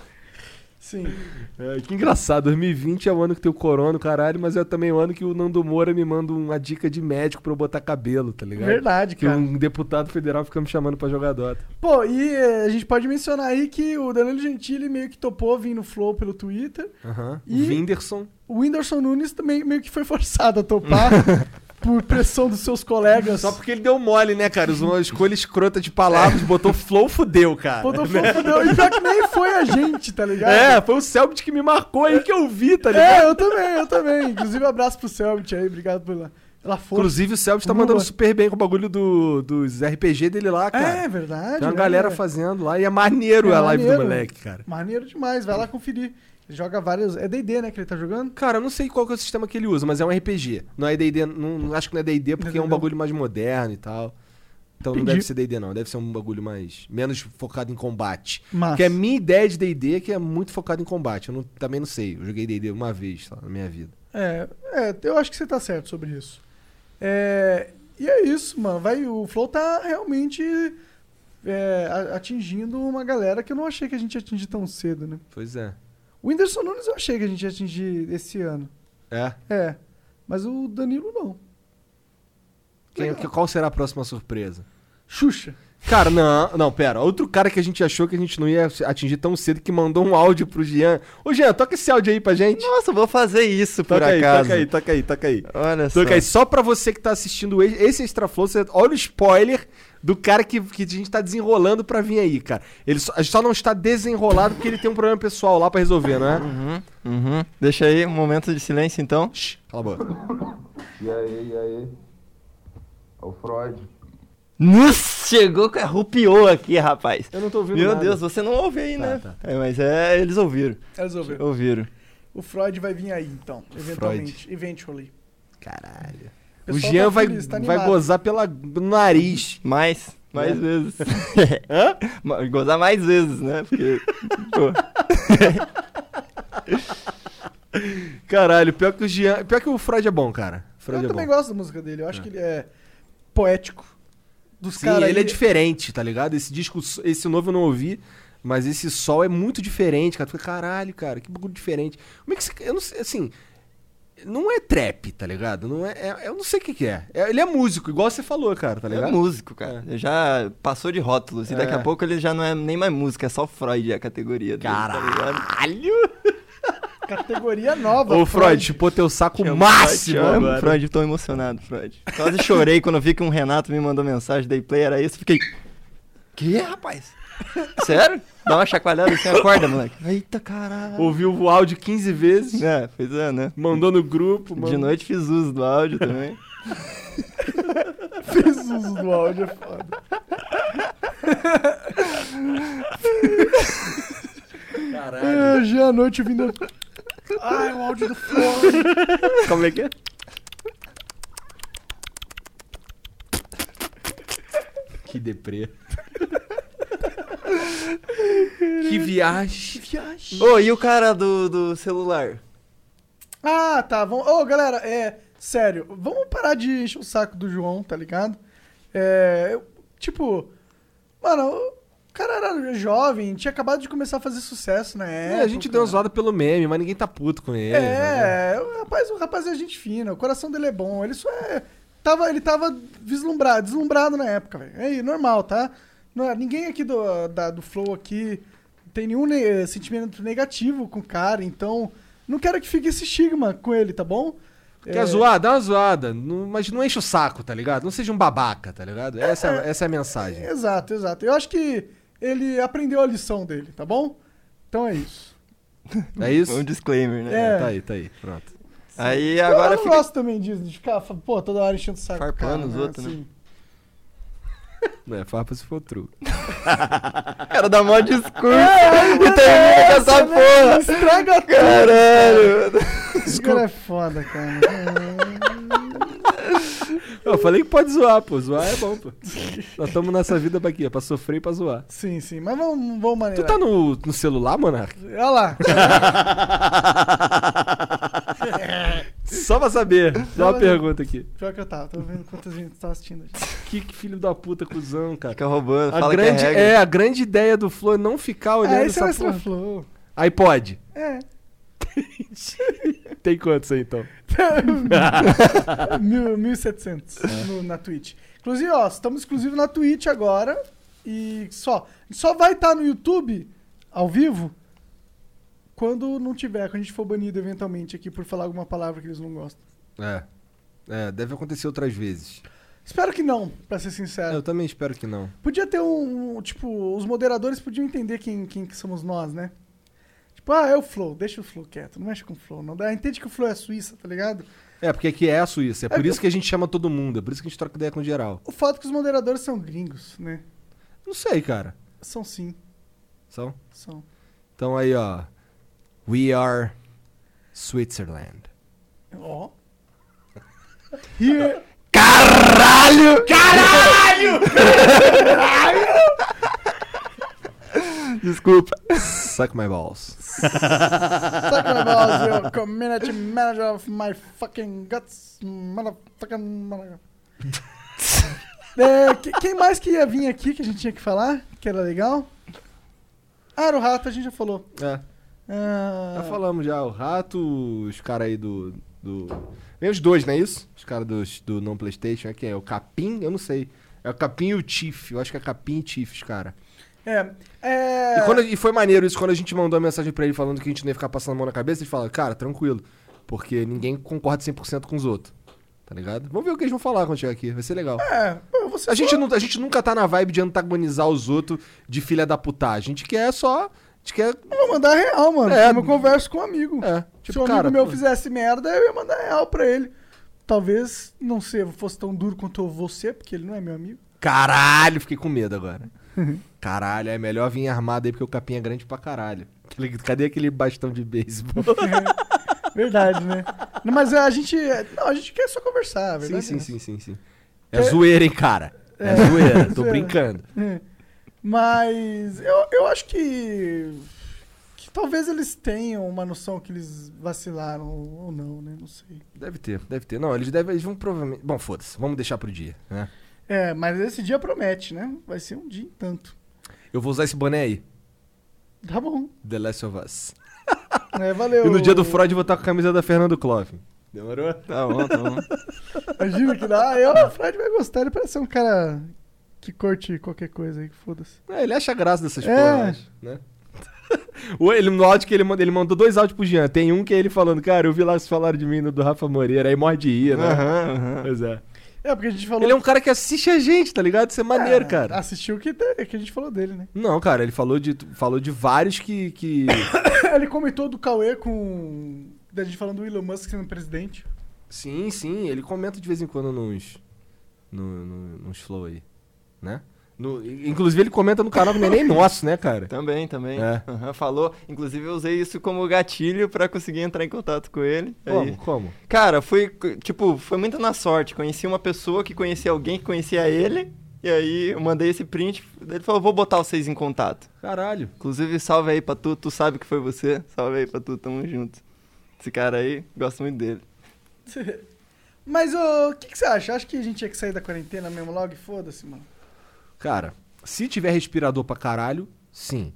Sim. É, que engraçado, 2020 é o ano que tem o corona, caralho, mas é também o ano que o Nando Moura me manda uma dica de médico pra eu botar cabelo, tá ligado? Verdade, Que cara. um deputado federal fica me chamando pra jogar Dota. Pô, e eh, a gente pode mencionar aí que o Danilo Gentili meio que topou vir no Flow pelo Twitter. Aham. E- O Whindersson. O Whindersson Nunes também meio que foi forçado a topar por pressão dos seus colegas. Só porque ele deu mole, né, cara? Usou uma escolha escrota de palavras, botou flow, fudeu, cara. Botou Flow, fudeu. E pior que nem foi a gente, tá ligado? É, foi o Selbit que me marcou aí que eu vi, tá ligado? É, eu também, eu também. Inclusive, um abraço pro Selbit aí, obrigado pela, pela força. Inclusive o Selbit tá mandando super bem com o bagulho do, dos RPG dele lá, cara. é verdade. Tem uma né, galera velho? fazendo lá e é maneiro É a live maneiro. do moleque, cara. Maneiro demais, vai lá conferir. Ele joga vários. É DD, né, que ele tá jogando? Cara, eu não sei qual que é o sistema que ele usa, mas é um RPG. Não é D&D, não, não- acho que não é D&D porque é um Não. bagulho mais moderno e tal. Então não Entendi. deve ser D&D não, deve ser um bagulho mais menos focado em combate. Mas. Porque a minha ideia de D&D é que é muito focado em combate. Eu não- também não sei, eu joguei D&D uma vez na minha vida. É, é, eu acho que você tá certo sobre isso. É, e é isso, mano. Vai, o Flow tá realmente é, atingindo uma galera que eu não achei que a gente ia atingir tão cedo, né? Pois é. O Whindersson Nunes eu achei que a gente ia atingir esse ano. É. É. Mas o Danilo não. Quem- que- qual será a próxima surpresa? Xuxa. Cara, não, não, pera. Outro cara que a gente achou que a gente não ia atingir tão cedo que mandou um áudio pro Jean. Ô, Jean, toca esse áudio aí pra gente. Nossa, eu vou fazer isso por toca aí, acaso. toca aí, toca aí, toca aí. Olha só. Toca aí. Só pra você que tá assistindo esse Extra Flow, você olha o spoiler do cara que, que a gente tá desenrolando pra vir aí, cara. Ele só, a gente só não está desenrolado porque ele tem um problema pessoal lá pra resolver, não é? Uhum, uhum. Deixa aí um momento de silêncio então. Shh, cala a boca. E aí, e aí? É o Freud. Nossa, chegou, arrupiou aqui, rapaz. Eu não tô ouvindo Meu nada. Deus, você não ouve aí, Tá, né? tá. É, mas é, eles ouviram. Resolveu. Ouviram. O Freud vai vir aí, então. Eventualmente. Eventually. Caralho. O O Jean tá vai, feliz, tá vai animado. gozar pela, pelo nariz. Mais, mais É. vezes. Hã? Gozar mais vezes, né? Porque, Caralho, pior que o Jean. Pior que o Freud é bom, cara. Freud eu é também bom. gosto da música dele. Eu acho que ele é poético. Dos Sim, caras ele é aí- diferente, tá ligado? Esse disco, esse novo eu não ouvi, mas esse sol é muito diferente, cara. Tu fica, caralho, cara, que bagulho diferente. Como é que você. Eu não sei, assim. Não é trap, tá ligado? Não é, é- eu não sei o que, que é. É- Ele é músico, igual você falou, cara, tá ele ligado? é músico, cara. Ele Já passou de rótulos. E daqui É. a pouco ele já não é nem mais música, é só Freud a categoria dele, tá ligado? Caralho! Categoria nova. Ô, Freud, chupou teu saco Te amo, máximo Freud, amo, agora. Freud, tô emocionado, Freud. Quase chorei quando vi que um Renato me mandou mensagem, dei play, era isso, fiquei... Que, rapaz? Sério? Dá uma chacoalhada assim, acorda, moleque. Eita, caralho. Ouviu o áudio 15 vezes, É, pois é, né? mandou no grupo. De mandou- noite fiz uso do áudio também. Fez uso do áudio, é foda. Caralho. É, já à noite vindo. Ai, o áudio do Freud. Como é que é? Que deprê. que viagem. Que viagem. Ô, e o cara do, do celular? Ah, tá. Vamos... Ô, galera, é. Sério, vamos parar de encher o saco do João, tá ligado? É. eu- Tipo. Mano, cara era jovem, tinha acabado de começar a fazer sucesso na É, época. a gente deu uma zoada pelo meme, mas ninguém tá puto com ele. né? É, o rapaz, o rapaz é gente fina, o coração dele é bom. Ele só é. Tava, ele tava vislumbrado, deslumbrado na época, velho. É normal, tá? Não, é- ninguém aqui do, da- do Flow aqui tem nenhum ne- sentimento negativo com o cara, então não quero que fique esse estigma com ele, tá bom? Quer É, zoar? Dá uma zoada. Não- mas não enche o saco, tá ligado? Não seja um babaca, tá ligado? Essa, é, essa é a mensagem. Exato, exato. Eu acho que ele aprendeu a lição dele, tá bom? Então é isso. É isso? Um disclaimer, né? É. Tá aí, tá aí. Pronto. Aí eu agora não fica... gosto também disso, de ficar, pô, toda hora enchendo o saco. do Farpando cara, os outros, né? Assim. Não é farpa se for true. O cara dá mó discurso É, e termina com essa porra. Estraga tudo. Caralho. Esse cara é foda, cara. Eu falei que pode zoar, pô. Zoar é bom, pô. Nós estamos nessa vida pra quê? Pra sofrer e pra zoar. Sim, sim. Mas vamos, vamos Tu maneirar. tá no, no celular, Monark? Olha lá. Só pra saber. Só uma pergunta aqui. Pior que eu tava. Tô vendo quantas gente tá assistindo. Que, que filho da puta, cuzão, cara. Fica roubando, A fala grande, que é é, regra. a grande ideia do Flow é não ficar olhando É, esse é o essa Extra porra. Flow. Aí pode. É. Tem quantos aí, então? Mil- 1.700 no- na Twitch. Inclusive, ó, estamos exclusivos na Twitch agora. E só. Só vai estar no YouTube, ao vivo, quando não tiver, quando a gente for banido eventualmente aqui por falar alguma palavra que eles não gostam. É. É, deve acontecer outras vezes. Espero que não, pra ser É, sincero. eu também espero que não. Podia ter um, um, Tipo, os moderadores podiam entender quem, quem que somos nós, né? Tipo, ah, é o Flow, deixa o Flow quieto, não mexe com o Flow. Não dá. Entende que o Flow é Suíça, tá ligado? É, porque aqui é a Suíça. É por É, isso que a gente chama todo mundo. É por isso que a gente troca ideia com geral. O fato é que os moderadores são gringos, né? Não sei, cara. São sim, São? são. Então aí, ó. We are Switzerland. Ó. Here. Caralho! Caralho! Desculpa. Suck my balls. Talking about your community manager of my fucking guts, motherfucking. mother- É, que- quem mais que ia vir aqui que a gente tinha que falar? Que era legal? Ah, era o rato, a gente já falou. É. Ah, Já falamos já. O rato, os caras aí do. do... Vem os dois, não é isso? Os caras dos- do não Playstation. É quem? É o Capim? Eu não sei. É o Capim e o Tiff. Eu acho que é Capim e Tiff, os cara. É. é E, quando- e foi maneiro isso quando a gente mandou a mensagem pra ele falando que a gente não ia ficar passando a mão na cabeça. Ele fala, cara, tranquilo. Porque ninguém concorda 100% com os outros. Tá ligado? Vamos ver o que eles vão falar quando chegar aqui. Vai ser legal. É, você A gente, não, a gente nunca tá na vibe de antagonizar os outros de filha da puta. A gente quer só. A gente quer. Eu vou mandar real, mano. É. Como eu converso com um amigo. É, Se tipo, um amigo cara. meu pô, fizesse merda, eu ia mandar real pra ele. Talvez não sei, fosse tão duro quanto você, porque ele não é meu amigo. Caralho, fiquei com medo agora. Caralho, é melhor vir armado aí porque o capim é grande pra caralho. Cadê aquele bastão de beisebol? Verdade, né? Não, Mas a gente. Não, a gente quer só conversar, sim, verdade. sim, é sim, sim, sim. É zoeira, hein, cara? É, É, zoeira, tô brincando. É. Mas eu, eu acho que. que talvez eles tenham uma noção que eles vacilaram ou não, né? Não sei. Deve ter, deve ter. Não, eles devem. Eles vão provavelmente. Bom, foda-se, vamos deixar pro dia, né? É, mas esse dia promete, né? Vai ser um dia em tanto. Eu vou usar esse boné aí. Tá bom. The Last of Us. É, valeu. E no dia do Freud eu vou estar com a camisa da Fernando Clove. Demorou? Tá bom, tá bom. Imagina que dá. Eu, o Fred vai gostar. Ele parece ser um cara que curte qualquer coisa aí, que foda-se. É, ele acha graça dessas É. porra, eu acho, né? O- ele, no áudio que ele mandou, ele mandou dois áudios pro Jean. Tem um que é ele falando, cara, eu vi lá vocês falaram de mim no do Rafa Moreira, aí morre de rir, né? Aham, aham. Pois é. É, porque a gente falou. Ele é um cara que assiste a gente, tá ligado? Isso é maneiro, É, cara. Assistiu o que, que a gente falou dele, né? Não, cara, ele falou de, falou de vários que. que... Ele comentou do Cauê com. Da gente falando do Elon Musk sendo presidente. sim, sim, ele comenta de vez em quando nos. No, no- nos flow aí. Né? No- inclusive, ele comenta no canal que não é nem nosso, né, cara? Também, também. É. Aham, falou. Inclusive, eu usei isso como gatilho pra conseguir entrar em contato com ele. Aí- Como? Como? Cara, foi, tipo, foi muito na sorte. Conheci uma pessoa que conhecia alguém que conhecia ele. E aí eu mandei esse print. Ele falou, vou botar vocês em contato. Caralho. Inclusive, salve aí pra tu. Tu sabe que foi você. Salve aí pra tu, tamo junto. Esse cara aí, gosto muito dele. Mas o que, que você acha? Acha que a gente tinha que sair da quarentena mesmo logo e foda-se, mano? Cara, se tiver respirador pra caralho, sim.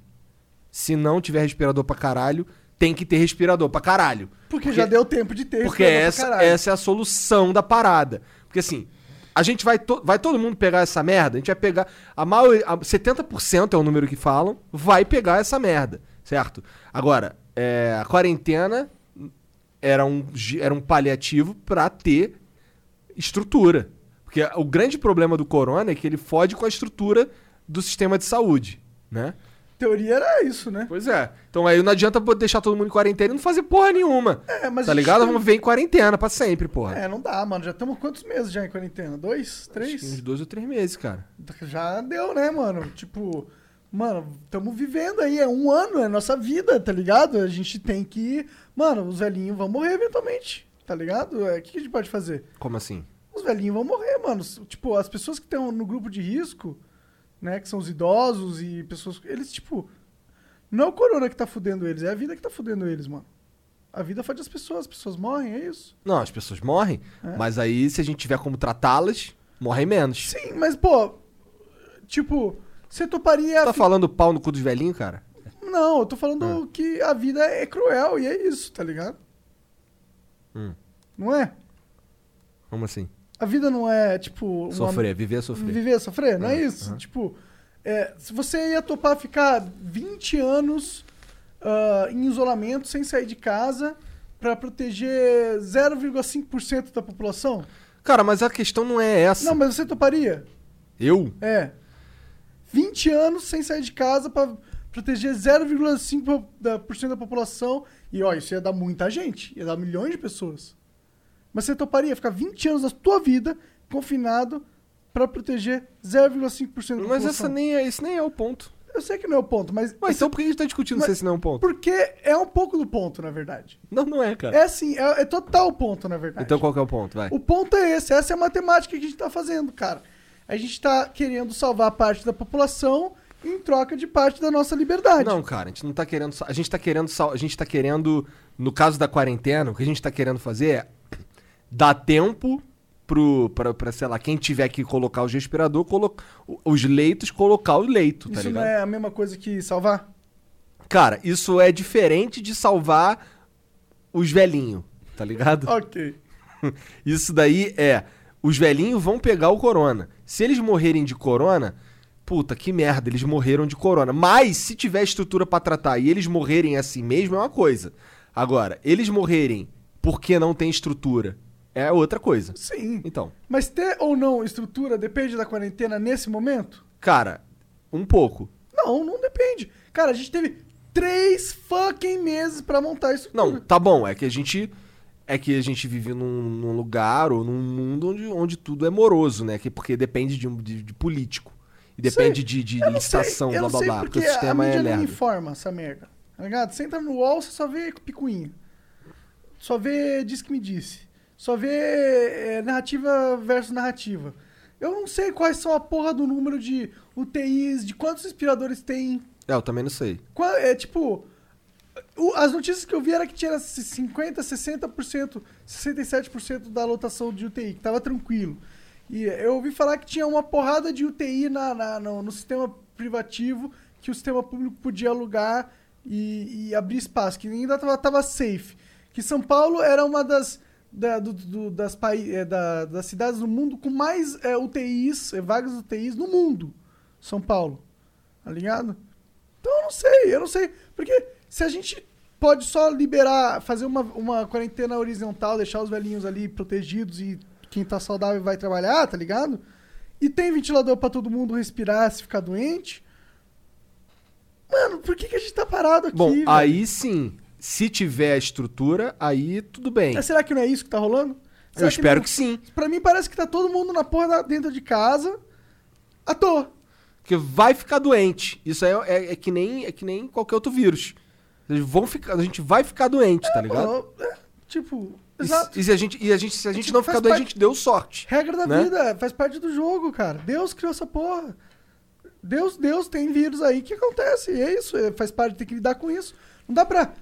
Se não tiver respirador pra caralho, tem que ter respirador pra caralho. Porque, já deu tempo de ter. Porque essa, essa é a solução da parada. Porque assim, a gente vai, to- vai todo mundo pegar essa merda, a gente vai pegar. A maioria, a 70% é o número que falam, vai pegar essa merda, certo? Agora, é, a quarentena era um, era um paliativo pra ter estrutura. Porque o grande problema do corona é que ele fode com a estrutura do sistema de saúde, né? Teoria era isso, né? Pois é. Então aí não adianta deixar todo mundo em quarentena e não fazer porra nenhuma. É, mas tá ligado? tem- Vamos ver em quarentena pra sempre, porra. É, não dá, mano. Já estamos quantos meses já em quarentena? Dois? Três? uns dois ou três meses, cara. Já deu, né, mano? Tipo, mano, estamos vivendo aí, é um ano, é nossa vida, tá ligado? A gente tem que. Mano, os velhinhos vão morrer eventualmente, tá ligado? É, O que, que a gente pode fazer? Como assim? Os velhinhos vão morrer, mano. Tipo, as pessoas que estão no grupo de risco, né, que são os idosos e pessoas. Eles, tipo. Não é o corona que tá fudendo eles, é a vida que tá fudendo eles, mano. A vida fode as pessoas, as pessoas morrem, é isso. Não, as pessoas morrem, É. mas aí se a gente tiver como tratá-las, morrem menos. Sim, mas, pô. Tipo, você toparia. Tá fi- falando pau no cu dos velhinhos, cara? Não, eu tô falando Ah. que a vida é cruel e é isso, tá ligado? Hum. Não é? Como assim? A vida não é, tipo. uma- Sofrer, viver é sofrer. Viver, sofrer, não é Ah, isso? aham. Tipo, é, se você ia topar ficar 20 anos ah, em isolamento, sem sair de casa, pra proteger 0,5% da população? Cara, mas a questão não é essa. Não, mas você toparia? Eu? É. 20 anos sem sair de casa pra proteger 0,5% da, por cento da população. E ó, isso ia dar muita gente. Ia dar milhões de pessoas. Mas você toparia ficar 20 anos da tua vida confinado pra proteger 0,5% da Mas essa nem é, esse nem é o ponto. Eu sei que não é o ponto, mas. Mas então por que a gente tá discutindo Mas- se esse não é um ponto? Porque é um pouco do ponto, na verdade. Não, não é, cara. É assim, é, é total o ponto, na verdade. Então qual que é o ponto? Vai. O ponto é esse, essa é a matemática que a gente tá fazendo, cara. A gente tá querendo salvar parte da população em troca de parte da nossa liberdade. Não, cara, a gente não tá querendo. A gente tá querendo. A gente tá querendo. No caso da quarentena, o que a gente tá querendo fazer é dar tempo pro, pra, pra, sei lá, quem tiver que colocar os respirador, colo, os leitos, colocar o leito, tá Isso ligado? não é a mesma coisa que salvar? Cara, isso é diferente de salvar os velhinhos, tá ligado? Ok. Isso daí é. Os velhinhos vão pegar o corona. Se eles morrerem de corona, puta, que merda, eles morreram de corona. Mas se tiver estrutura pra tratar e eles morrerem assim mesmo, é uma coisa. Agora, eles morrerem porque não tem estrutura é outra coisa. Sim. Então, Mas ter ou não estrutura depende da quarentena nesse momento? cara, um pouco. Não, não depende. Cara, a gente teve três fucking meses pra montar estrutura. Não, tá bom, é que a gente. É que a gente vive num, num lugar ou num mundo onde, onde tudo é moroso, né? Que, porque depende de, um- de, de político. E depende Sei. de, de não licitação, blá não blá blá. porque Porque o sistema a é mídia não lerdo. informa essa merda. Tá ligado? Você entra no UOL, você só vê picuinha. Só vê diz que me disse. Só vê é, narrativa versus narrativa. Eu não sei quais são a porra do número de UTIs, de quantos respiradores tem. É, eu também não sei. Qua- É tipo. o- as notícias que eu vi era que tinha 50%, 60%, 67% da lotação de UTI, que tava tranquilo. E eu ouvi falar que tinha uma porrada de UTI na, na- no, no sistema privativo que o sistema público podia alugar e, e abrir espaço, que ainda tava, tava safe. Que São Paulo era uma das, da- do- do- das, é, da- das cidades do mundo com mais é, UTIs, é, vagas UTIs no mundo. São Paulo. Tá ligado? Então eu não sei, eu não sei. Porque se a gente pode só liberar, fazer uma, uma quarentena horizontal, deixar os velhinhos ali protegidos e quem tá saudável vai trabalhar, tá ligado? E tem ventilador pra todo mundo respirar se ficar doente. Mano, por que, que a gente tá parado aqui? Bom, velho? aí sim, se tiver a estrutura, aí tudo bem. Mas será que não é isso que tá rolando? Eu Será espero não- que sim. Pra mim parece que tá todo mundo na porra da- dentro de casa à toa. Porque vai ficar doente. Isso aí é, é- é que, nem, é que nem qualquer outro vírus. Eles vão ficar, a gente vai ficar doente, tá ligado? Mano, é, tipo, E, exato. e se a gente, e a gente, se a gente tipo, não ficar doente, a parte- gente deu sorte. Regra da né? vida, faz parte do jogo, cara. Deus criou essa porra. Deus, Deus tem vírus aí que acontece. E é isso, é, faz parte, tem que lidar com isso. Não dá pra.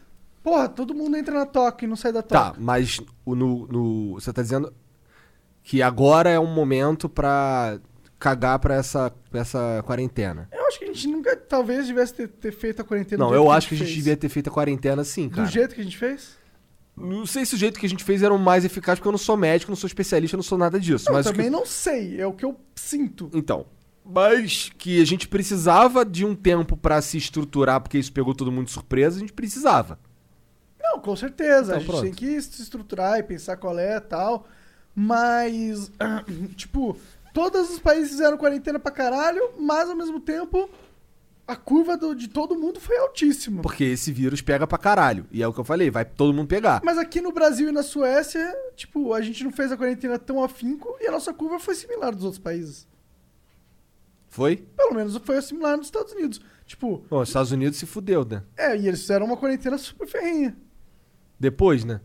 Porra, todo mundo entra na toca e não sai da Tá, toca. mas o, no, no- você tá dizendo que agora é um momento pra cagar pra essa, pra essa quarentena. Eu acho que a gente nunca, talvez, devesse ter, ter feito a quarentena Não, do jeito eu acho que a gente fez. devia ter feito a quarentena sim, Do cara. jeito que a gente fez? Não sei se o jeito que a gente fez era o mais eficaz, porque eu não sou médico, não sou especialista, não sou nada disso. Não, mas também que... não sei. É o que eu sinto. Então, mas que a gente precisava de um tempo pra se estruturar, porque isso pegou todo mundo de surpresa, a gente precisava. Não, com certeza. Então, a gente pronto. tem que se estruturar e pensar qual é e tal. Mas, tipo, todos os países fizeram quarentena pra caralho, mas ao mesmo tempo a curva do- de todo mundo foi altíssima. Porque esse vírus pega pra caralho. E é o que eu falei, vai todo mundo pegar. Mas aqui no Brasil e na Suécia, tipo, a gente não fez a quarentena tão afinco e a nossa curva foi similar dos outros países. Foi? Pelo menos foi similar nos Estados Unidos. Tipo, Bom, os Estados Unidos se fudeu, né? é, e eles fizeram uma quarentena super ferrinha. Depois, né?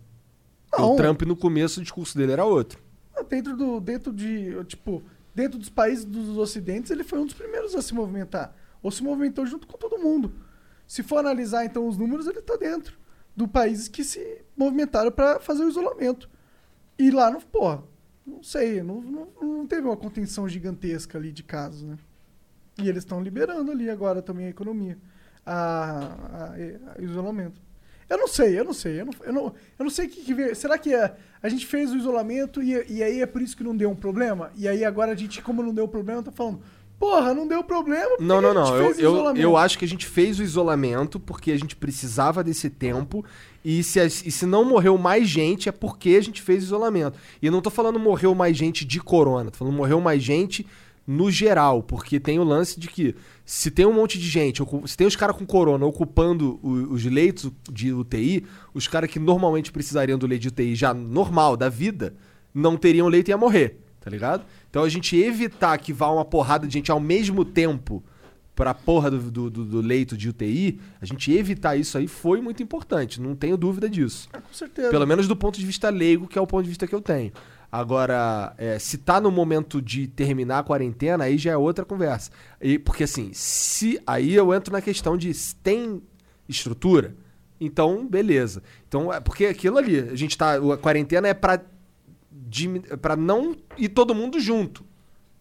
Não. O Trump, no começo, o discurso dele era outro. dentro do. Dentro de. Tipo, dentro dos países dos ocidentes, ele foi um dos primeiros a se movimentar. Ou se movimentou junto com todo mundo. Se for analisar então os números, ele tá dentro do países que se movimentaram para fazer o isolamento. E lá não, porra, não sei, não, não, não teve uma contenção gigantesca ali de casos, né? E eles estão liberando ali agora também a economia, a, a- a- isolamento. Eu não sei, eu não sei, eu não, eu não, eu não sei o que, que veio. Será que é, a gente fez o isolamento e, e aí é por isso que não deu um problema? E aí agora a gente, como não deu problema, tá falando, porra, não deu problema. Não, não, a gente não. Eu, eu, isolamento?" eu acho que a gente fez o isolamento porque a gente precisava desse tempo. E se, a- e se não morreu mais gente, é porque a gente fez o isolamento. E eu não tô falando morreu mais gente de corona, tô falando morreu mais gente no geral. Porque tem o lance de que se tem um monte de gente, se tem os caras com corona ocupando os leitos de UTI, os caras que normalmente precisariam do leito de UTI já normal, da vida, não teriam leito e ia morrer, tá ligado? Então a gente evitar que vá uma porrada de gente ao mesmo tempo pra porra do, do, do- do leito de UTI, a gente evitar isso aí foi muito importante, não tenho dúvida disso. Com certeza. Pelo menos do ponto de vista leigo, que é o ponto de vista que eu tenho. Agora, é, se tá no momento de terminar a quarentena, aí já é outra conversa. E, porque assim, se aí eu entro na questão de se tem estrutura, então beleza. Então, é porque aquilo ali, a gente tá. A quarentena é pra, pra não ir todo mundo junto.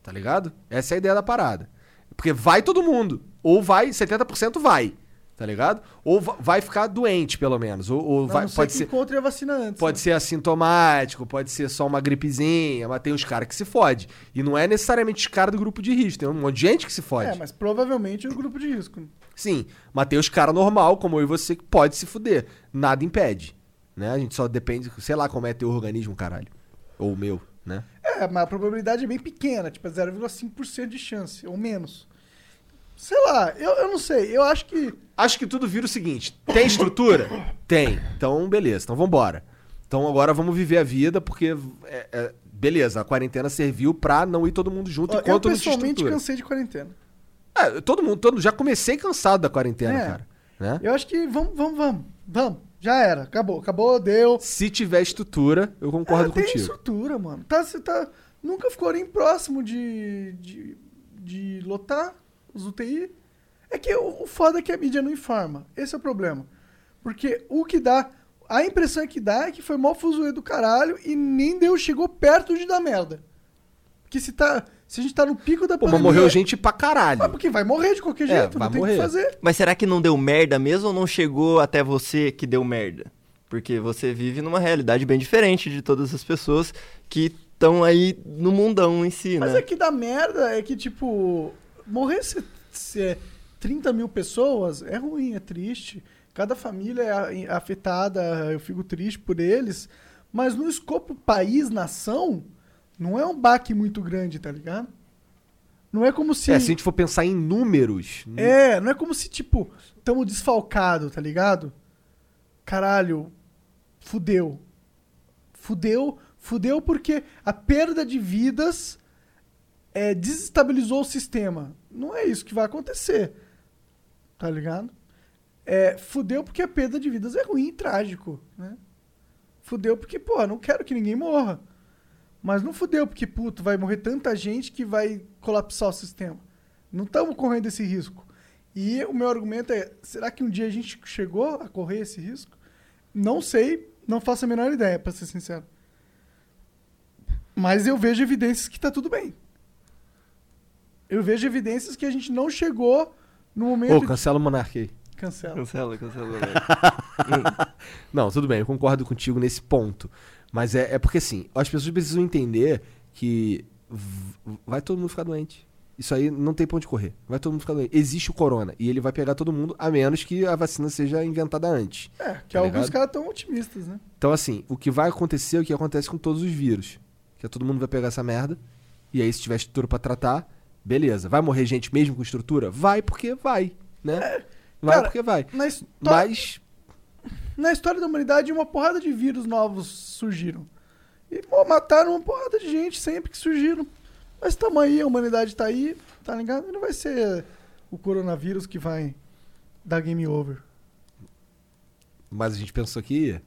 Tá ligado? Essa é a ideia da parada. Porque vai todo mundo. Ou vai, 70% vai. Tá ligado? Ou va- vai ficar doente, pelo menos. Ou, ou vai, pode ser. encontre a vacina antes. Pode né? ser assintomático, pode ser só uma gripezinha, mas tem os caras que se fode. E não é necessariamente os caras do grupo de risco, tem um monte de gente que se fode. É, mas provavelmente é o grupo de risco. Sim, mas tem os caras normal, como eu e você, que pode se fuder. Nada impede. Né? A gente só depende, sei lá como é teu organismo, caralho. Ou o meu, né? É, mas a probabilidade é bem pequena, tipo, é 0,5% de chance, ou menos. Sei lá, eu, eu não sei, eu acho que. Acho que tudo vira o seguinte: tem estrutura? tem. Então, beleza, então vambora. Então agora vamos viver a vida, porque. é, é, beleza, a quarentena serviu pra não ir todo mundo junto ó, eu enquanto não tinha pessoalmente estrutura. cansei de quarentena. É, todo mundo, todo, já comecei cansado da quarentena, É. cara. Né? Eu acho que vamos, vamos, vamos. Vamos. Já era. Acabou. Acabou, deu. Se tiver estrutura, eu concordo É, tem contigo. estrutura, mano. Tá, você tá. Nunca ficou nem próximo de. de, de lotar os UTI. É que o, o foda é que a mídia não informa. Esse é o problema. Porque o que dá. A impressão que dá é que foi mó fuzuê do caralho e nem deu, chegou perto de dar merda. Porque se tá. Se a gente tá no pico da Pô, mas pandemia. morreu gente pra Ah, caralho. porque vai morrer de qualquer É, jeito, vai não tem o morrer. que fazer. Mas será que não deu merda mesmo ou não chegou até você que deu merda? Porque você vive numa realidade bem diferente de todas as pessoas que estão aí no mundão em si, Mas né? é que dá merda é que, tipo, morrer se, se é 30 mil pessoas é ruim, é triste. Cada família é afetada, eu fico triste por eles. Mas no escopo país-nação, não é um baque muito grande, tá ligado? Não é como se. É, se a gente for pensar em números. É, não é como se, tipo, tamo desfalcado, tá ligado? Caralho, fudeu. Fudeu, fudeu porque a perda de vidas é, desestabilizou o sistema. Não é isso que vai acontecer. Tá ligado? É, fudeu porque a perda de vidas é ruim e trágico, né? Fudeu porque, pô, não quero que ninguém morra. Mas não fudeu porque, puto, vai morrer tanta gente que vai colapsar o sistema. Não estamos correndo esse risco. E o meu argumento é: será que um dia a gente chegou a correr esse risco? Não sei, não faço a menor ideia, pra ser sincero. Mas eu vejo evidências que tá tudo bem. Eu vejo evidências que a gente não chegou no momento. Ô, de- cancela o Monark aí. Cancela. Cancela, cancela. Não, tudo bem, eu concordo contigo nesse ponto. Mas é, é porque assim, as pessoas precisam entender que vai todo mundo ficar doente. Isso aí não tem ponto de correr. Vai todo mundo ficar doente. Existe o corona e ele vai pegar todo mundo, a menos que a vacina seja inventada antes. É, que Tá alguns ligado? caras tão otimistas, né? Então, assim, o que vai acontecer é o que acontece com todos os vírus. Que é todo mundo vai pegar essa merda. E aí, se tiver estrutura pra tratar, beleza. Vai morrer gente mesmo com estrutura? Vai porque vai, né? Vai cara, porque vai. Na, Mas, na história da humanidade, uma porrada de vírus novos surgiram. E pô, mataram uma porrada de gente sempre que surgiram. Mas tamo aí, a humanidade tá aí, tá ligado? E não vai ser o coronavírus que vai dar game over. mas a gente pensou que ia.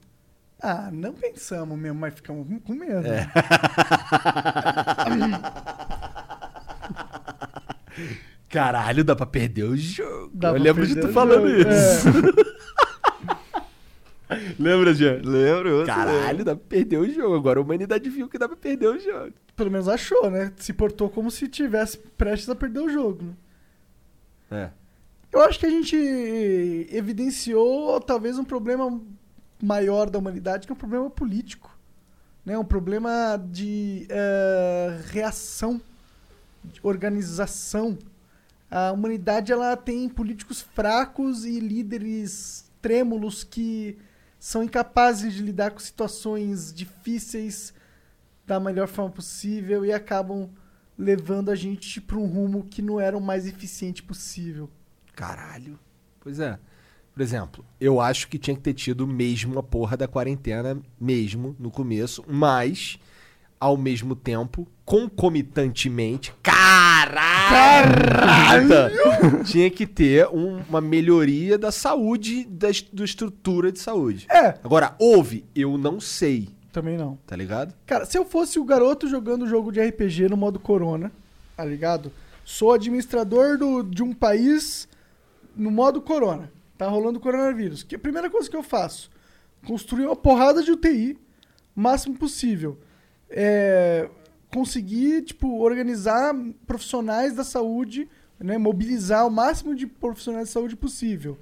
Ah, não pensamos mesmo, mas ficamos com- com medo. É. Caralho, dá pra perder o jogo. Dá Eu lembro de tu o falando jogo, é. isso. Lembra, Jean? Lembro, Caralho, dá pra perder o jogo. Agora a humanidade viu que dá pra perder o jogo. Pelo menos achou, né? Se portou como se tivesse prestes a perder o jogo, né? É. Eu acho que a gente evidenciou talvez um problema maior da humanidade, que é um problema político. Né? Um problema de eh, reação, organização. A humanidade ela tem políticos fracos e líderes trêmulos que são incapazes de lidar com situações difíceis da melhor forma possível e acabam levando a gente para um rumo que não era o mais eficiente possível. Caralho. Pois é. Por exemplo, eu acho que tinha que ter tido mesmo a porra da quarentena, mesmo, no começo, mas, ao mesmo tempo, concomitantemente, caralho! tinha que ter um- uma melhoria da saúde, da, da estrutura de saúde. É, Agora, houve? Eu não sei, também não. tá ligado? Cara, se eu fosse o garoto jogando jogo de RPG no modo Corona, tá ligado? Sou administrador do- de um país no modo Corona. Tá rolando coronavírus. Que a primeira coisa que eu faço? Construir uma porrada de UTI, o máximo possível. É, conseguir, tipo, organizar profissionais da saúde, né? Mobilizar o máximo de profissionais de saúde possível.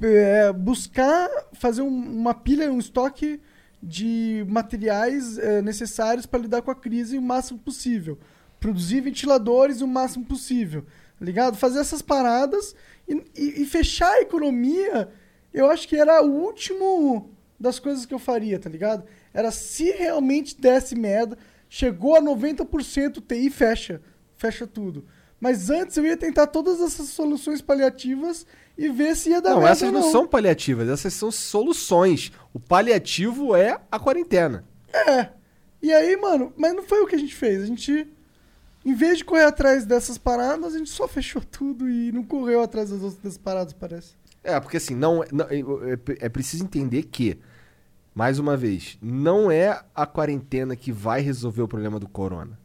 É, buscar fazer um- uma pilha, um estoque de materiais é, necessários para lidar com a crise o máximo possível. Produzir ventiladores o máximo possível. Tá ligado? Fazer essas paradas e, e- e fechar a economia, eu acho que era o último das coisas que eu faria, tá ligado? Era se realmente desse merda, chegou a 90% TI, fecha. Fecha tudo. Mas antes eu ia tentar todas essas soluções paliativas e ver se ia dar não, essas ou não, são paliativas, essas são soluções. O paliativo é a quarentena. É. E aí, mano, mas não foi o que a gente fez. A gente, em vez de correr atrás dessas paradas, a gente só fechou tudo e não correu atrás das outras paradas, parece. É, porque assim, não, não- é, é preciso entender que, mais uma vez, não é a quarentena que vai resolver o problema do corona.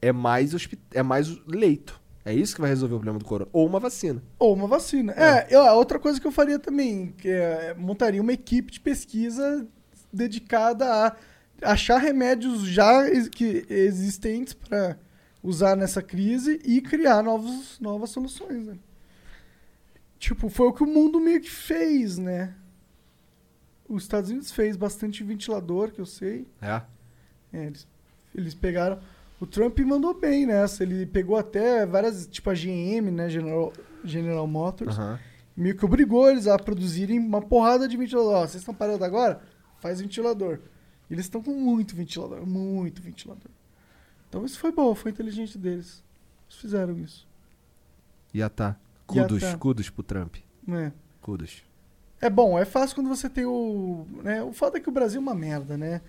É mais, é mais o leito. É isso que vai resolver o problema do corona. Ou uma vacina. Ou uma vacina. É, eu- a outra coisa que eu faria também, que é, montaria uma equipe de pesquisa dedicada a achar remédios já que, existentes para usar nessa crise e criar novos, novas soluções. Né? Tipo, foi o que o mundo meio que fez, né? Os Estados Unidos fez bastante ventilador, que eu sei. É. É, eles, eles pegaram. O Trump mandou bem nessa. Ele pegou até várias, tipo a GM, né? General, General Motors. Meio que obrigou eles a produzirem uma porrada de ventilador. Ó, vocês estão parando agora? Faz ventilador. E eles estão com muito ventilador, muito ventilador. Então isso foi bom, foi inteligente deles. Eles fizeram isso. Ia tá. Ia Kudos, tá. kudos pro Trump. né? Kudos. É bom, é fácil quando você tem o. Né? O fato é que o Brasil é uma merda, né?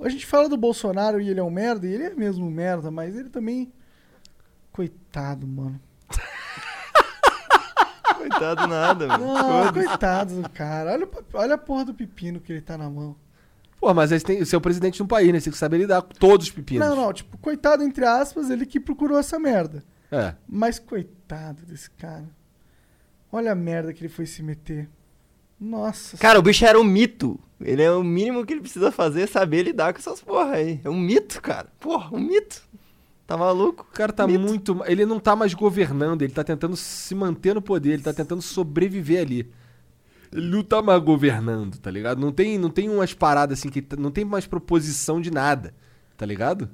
A gente fala do Bolsonaro e ele é um merda, e ele é mesmo um merda, mas ele também. Coitado, mano. Coitado nada, mano. Não, coitado do cara. Olha, olha a porra do pepino que ele tá na mão. Pô, mas você, tem, você é o presidente de um país, né? Você tem que saber lidar com todos os pepinos. Não, não, tipo, coitado entre aspas, ele que procurou essa merda. É. Mas coitado desse cara. Olha a merda que ele foi se meter. Nossa. Cara, o bicho era um mito. Ele é o mínimo que ele precisa fazer é saber lidar com essas porra aí. É um mito, cara. Porra, um mito. Tá maluco? O cara tá Mito. muito. Ele não tá mais governando, ele tá tentando se manter no poder, ele tá tentando sobreviver ali. Ele não tá mais governando, tá ligado? Não tem, não tem umas paradas assim que. Não tem mais proposição de nada, tá ligado?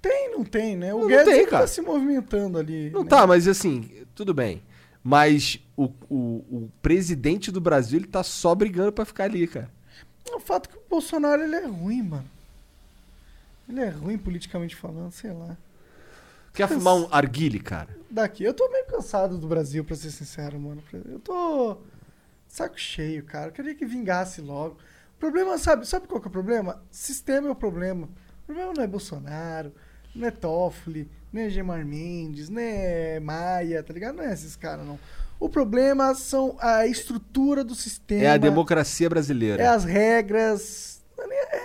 Tem, não tem, né? O Não, não Guedes tem, ele cara. tá se movimentando ali. Não né? tá, mas assim, tudo bem. Mas o, o, o presidente do Brasil, ele tá só brigando pra ficar ali, cara. O fato é que o Bolsonaro ele é ruim, mano. Ele é ruim politicamente falando, sei lá. Quer fumar um arguile, cara? Daqui, eu tô meio cansado do Brasil, pra ser sincero, mano. Eu tô saco cheio, cara. Eu queria que vingasse logo. O problema, sabe, sabe qual que é o problema? Sistema é o problema. O problema não é Bolsonaro, não é Toffoli, não é Gemar Mendes, não é Maia, tá ligado? Não é esses caras, não. O problema são a estrutura do sistema. É a democracia brasileira. É as regras.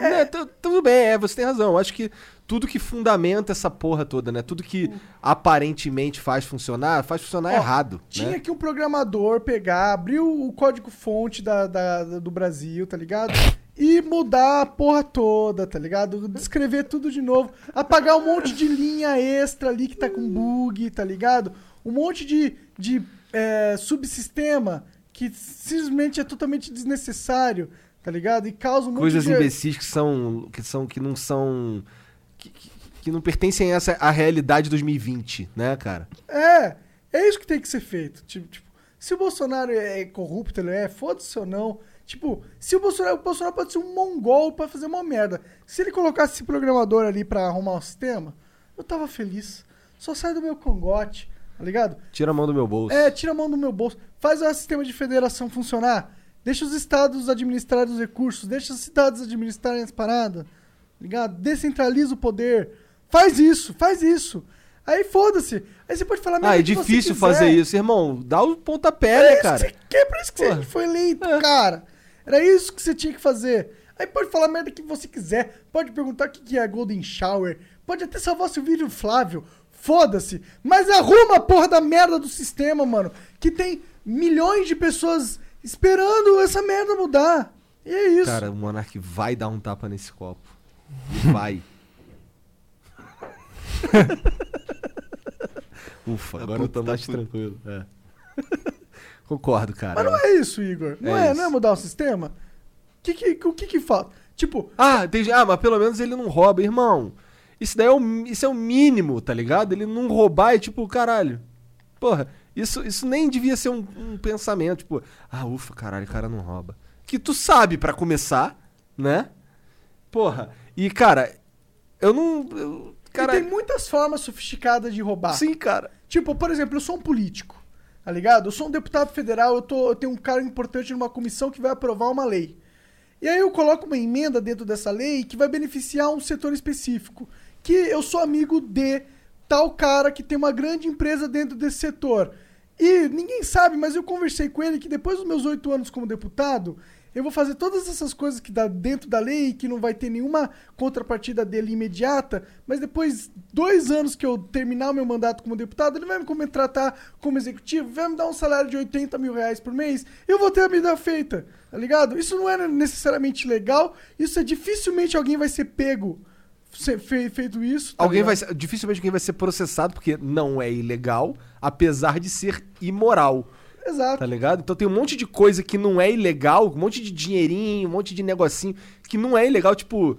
Né, tu- tudo bem, é, você tem razão. Eu acho que tudo que fundamenta essa porra toda, né? Tudo que aparentemente faz funcionar, faz funcionar Ó, errado. Tinha né? que um programador pegar, abrir o código-fonte da- da- do Brasil, tá ligado? E mudar a porra toda, tá ligado? Descrever tudo de novo. Apagar um monte de linha extra ali que tá com bug, tá ligado? Um monte de, de é, subsistema que simplesmente é totalmente desnecessário, tá ligado? E causa um Coisas imbecis que são. que são. que não são. que, que- não pertencem a essa a realidade 2020, né, cara? É, é isso que tem que ser feito. Tipo, tipo, se o Bolsonaro é corrupto, ele é, foda-se ou não. Tipo, se o Bolsonaro, o Bolsonaro pode ser um mongol pra fazer uma merda. Se ele colocasse esse programador ali pra arrumar o sistema, eu tava feliz. Só sai do meu congote, tá ligado? Tira a mão do meu bolso. É, tira a mão do meu bolso. Faz o sistema de federação funcionar. Deixa os estados administrarem os recursos. Deixa as cidades administrarem as paradas. tá Ligado? Descentraliza o poder. Faz isso, faz isso. Aí foda-se. Aí você pode falar ah, merda é que você difícil fazer isso, irmão. Dá o pontapé, É né, isso cara? que você quer, por isso que Porra. você foi eleito, É. cara. Era isso que você tinha que fazer. Aí pode falar merda que você quiser. Pode perguntar o que que é Golden Shower. Pode até salvar seu vídeo Flávio. Foda-se. Mas arruma a porra da merda do sistema, mano. Que tem milhões de pessoas esperando essa merda mudar. E é isso. Cara, o Monark vai dar um tapa nesse copo. Vai. Ufa, agora eu tô puta, mais tranquilo. é. Concordo, cara. Mas não é isso, Igor. Não É é, isso. não é mudar o sistema? Que que- o que que falta? Tipo, Ah, entendi. Ah, mas pelo menos ele não rouba, irmão. Isso daí é o, isso é o mínimo, tá ligado? Ele não roubar é tipo, caralho. Porra, isso, isso nem devia ser um, um pensamento, tipo, ah, ufa, caralho, o cara não rouba. Que tu sabe pra começar, né? Porra, e cara, eu não. eu- e cara, tem muitas formas sofisticadas de roubar. sim, cara. Tipo, por exemplo, eu sou um político, tá ligado? Eu sou um deputado federal, eu, tô, eu tenho um cargo importante numa comissão que vai aprovar uma lei. E aí eu coloco uma emenda dentro dessa lei que vai beneficiar um setor específico. Que eu sou amigo de tal cara que tem uma grande empresa dentro desse setor. E ninguém sabe, mas eu conversei com ele que depois dos meus oito anos como deputado, eu vou fazer todas essas coisas que dá dentro da lei, que não vai ter nenhuma contrapartida dele imediata, mas depois, dois anos que eu terminar o meu mandato como deputado, ele vai me contratar como executivo, vai me dar um salário de 80 mil reais por mês, eu vou ter a vida feita, tá ligado? Isso não é necessariamente legal, isso é dificilmente alguém vai ser pego fe- feito isso. tá Alguém ligado? vai dificilmente alguém vai ser processado porque não é ilegal, apesar de ser imoral. Exato. Tá ligado? Então tem um monte de coisa que não é ilegal, um monte de dinheirinho, um monte de negocinho que não é ilegal, tipo,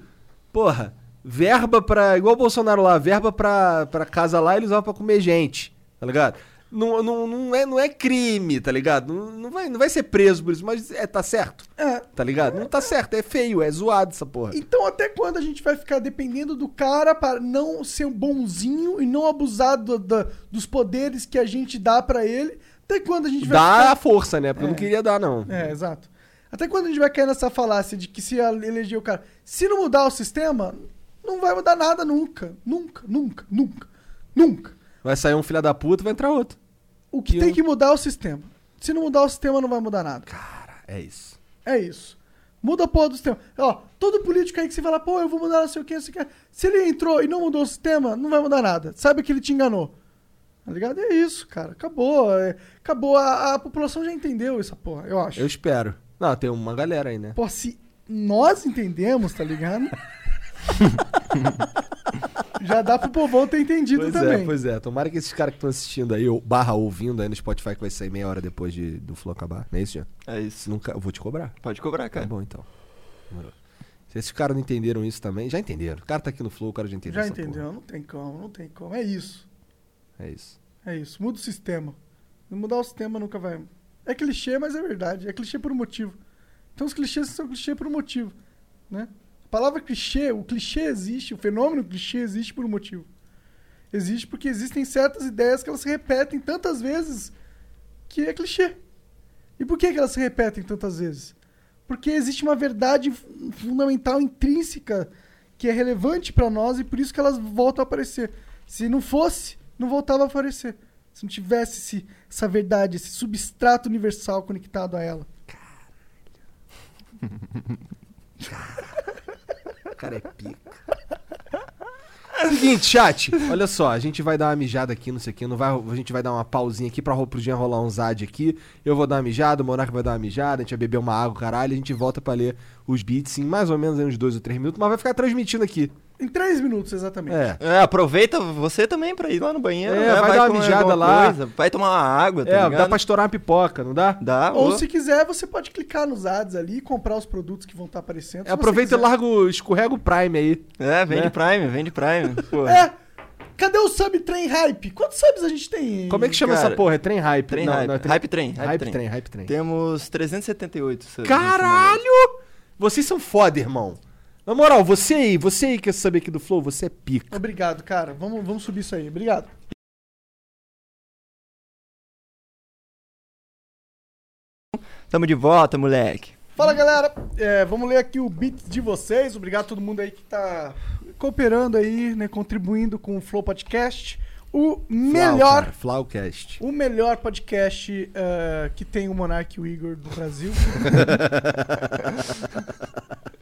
porra, verba pra. Igual o Bolsonaro lá, verba pra, pra casa lá ele usava pra comer gente, tá ligado? Não, não, não, é, não é crime, tá ligado? Não, não, vai, não vai ser preso por isso, mas é, tá certo, É, tá ligado? Não tá certo, é feio, é zoado essa porra. Então, até quando a gente vai ficar dependendo do cara para não ser um bonzinho e não abusar do- da- dos poderes que a gente dá pra ele? Até quando a gente vai Dá ficar... a força, né? Porque eu não É. queria dar, não. É, exato. Até quando a gente vai cair nessa falácia de que se eleger o cara... Se não mudar o sistema, não vai mudar nada nunca. Nunca, nunca, nunca, nunca. Vai sair um filho da puta vai entrar outro. O que Que tem eu- que mudar é o sistema. Se não mudar o sistema, não vai mudar nada. Cara, é isso. É isso. Muda a porra do sistema. Ó, todo político aí que você fala, pô, eu vou mudar não sei o que, não sei o que. Se ele entrou e não mudou o sistema, não vai mudar nada. Sabe que ele te enganou. Tá ligado? É isso, cara. Acabou. é- acabou. A, a população já entendeu essa porra, eu acho. Eu espero. Não, tem uma galera aí, né? Pô, se nós entendemos, tá ligado? já dá pro povão ter entendido Pois também. é, pois é. Tomara que esses caras que estão assistindo aí, ou barra ouvindo aí no Spotify, que vai sair meia hora depois de, do Flow acabar. Não é isso, Jean? É isso. Nunca, eu vou te cobrar. Pode cobrar, Tá cara. bom, então. Demorou. Se esses caras não entenderam isso também, já entenderam. O cara tá aqui no Flow, o cara já entendeu já essa entendeu? Não tem como, não tem como. É isso. porra. É isso. É isso. Muda o sistema. Não mudar o sistema nunca vai. É clichê, mas é verdade. É clichê por um motivo. Então os clichês são clichê por um motivo. Né? A palavra clichê, o clichê existe, o fenômeno clichê existe por um motivo. Existe porque existem certas ideias que elas se repetem tantas vezes que é clichê. E por que, que elas se repetem tantas vezes? Porque existe uma verdade fu- fundamental, intrínseca, que é relevante para nós e por isso que elas voltam a aparecer. Se não fosse, não voltava a aparecer. Se não tivesse esse- essa verdade, esse substrato universal conectado a ela. cara é pica. Seguinte, chat, olha só, a gente vai dar uma mijada aqui, não sei o que, não vai, a gente vai dar uma pausinha aqui pra ro- pro dia rolar um Zad aqui. Eu vou dar uma mijada, o Monarca vai dar uma mijada, a gente vai beber uma água, caralho, a gente volta pra ler os beats em mais ou menos uns dois ou três minutos, mas vai ficar transmitindo aqui. Em três minutos, exatamente. É. É, aproveita você também pra ir lá no banheiro. É, né? vai dar uma mijada lá. coisa, vai tomar uma água, tá É, ligado? dá pra estourar uma pipoca, não dá? Dá, Ou se quiser, você pode clicar nos ads ali e comprar os produtos que vão estar aparecendo. se É, aproveita e larga o, escorrega o Prime aí. É, vende Né? Prime, vende Prime. É. Cadê o sub trem hype? Quantos subs a gente tem? Como é que chama Cara, essa porra? É trem hype? Trem Não, hype. não, é Hype trem, hype Hype trem. trem, hype trem. Temos 378 subs. Caralho! Vocês são foda, irmão. Na moral, você aí, você aí que quer saber aqui do Flow, você é pica. Obrigado, cara. Vamos, vamos subir isso aí. Obrigado. Tamo de volta, moleque. Fala, galera. É, vamos ler aqui o beat de vocês. Obrigado a todo mundo aí que tá cooperando aí, né? Contribuindo com o Flow Podcast. O melhor... Flau, Flaucast. O melhor podcast eh, que tem o Monark e o Igor do Brasil.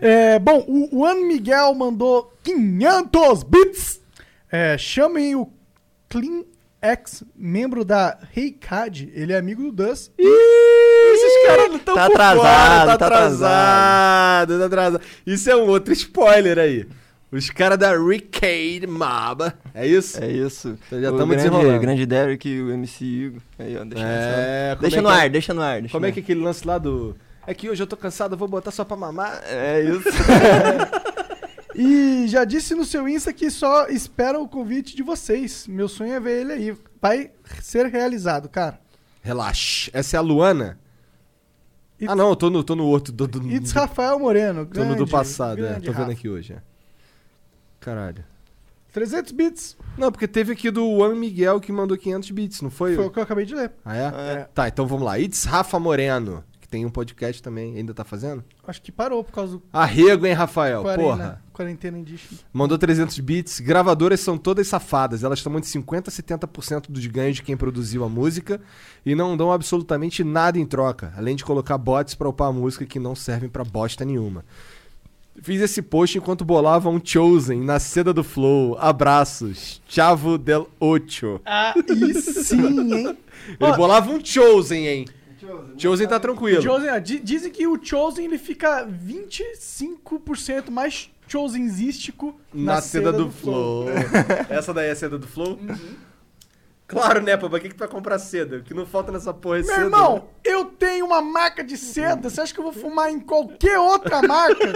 É, bom, o Juan Miguel mandou 500 bits. É, chamem o Clean X, membro da Reicad. Ele é amigo do Dus. Ih, esses caras não estão Tá por fora, atrasado, tá tá atrasado, tá atrasado. Isso é um outro spoiler aí. Os caras da Ricade Mob. É isso? É isso. Então já o tamo grande, desenrolando. grande Derek e o MC Igor. Aí, ó, deixa, É, deixa é no é? ar, deixa no ar. Deixa Como no é que é aquele lance lá do... É que hoje eu tô cansado, vou botar só pra mamar. ar. É isso. E já disse no seu Insta que só espera o convite de vocês. Meu sonho é ver ele aí. Vai ser realizado, cara. Relaxa. Essa é a Luana? It's- Ah não, eu tô no, tô no outro. Do, do, It's do- Rafael Moreno. tô no do grande, passado, é. grande Tô vendo Rafa. aqui hoje, é. Caralho. 300 bits. Não, porque teve aqui do Juan Miguel que mandou 500 bits, não foi? Foi o que eu acabei de ler. Ah, é? É. Tá, então vamos lá. It's Rafa Moreno, tem um podcast também, ainda tá fazendo? Acho que parou por causa do Arrego, hein, Rafael? Porra. quarentena Edition. Mandou 300 bits. Gravadoras são todas safadas. Elas tomam de 50% a 70% dos ganhos de quem produziu a música e não dão absolutamente nada em troca, além de colocar bots pra upar a música que não servem pra bosta nenhuma. Fiz esse post enquanto bolava um Chosen na seda do Flow. Abraços. Chavo del Ocho. Ah, e sim, hein? Ele bolava um Chosen, hein? Chosen tá tranquilo. Chosen, ó, di- dizem que o Chosen ele fica 25% mais Chosenzístico Na, seda, do, Flow. Essa daí é a seda do Flow? Claro, né, pô? Pra que, que tu vai comprar seda? O que não falta nessa porra é Meu seda. irmão, eu tenho uma marca de seda. Você acha que eu vou fumar em qualquer outra marca?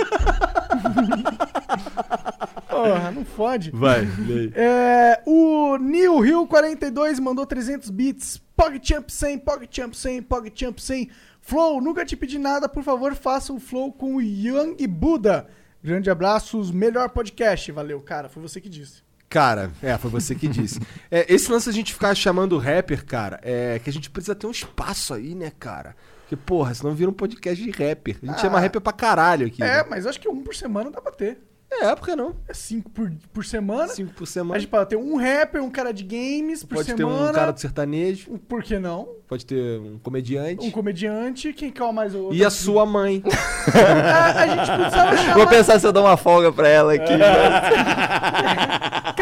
Porra, não fode. Vai, aí. É, o Neil Hill 42 mandou 300 bits. PogChamp 100, PogChamp 100, PogChamp 100. Flow, nunca te pedi nada, por favor, faça um flow com o Young Buda. Grande abraços, melhor podcast. Valeu, cara, foi você que disse. Cara, é, foi você que disse. É, esse lance a gente ficar chamando rapper, cara, é que a gente precisa ter um espaço aí, né, cara? Porque, porra, senão vira um podcast de rapper. A gente Ah. chama rapper pra caralho aqui. É, né? mas acho que um por semana dá pra ter. É, por que não? É cinco por, por semana. Cinco por A semana. gente pode ter um rapper, um cara de games por Pode ter semana. um cara do sertanejo, Por que não? pode ter um comediante. Um comediante, quem quer mais o outro? E a sua mãe. a, a gente precisava chamar... Vou pensar se eu dou uma folga pra ela aqui.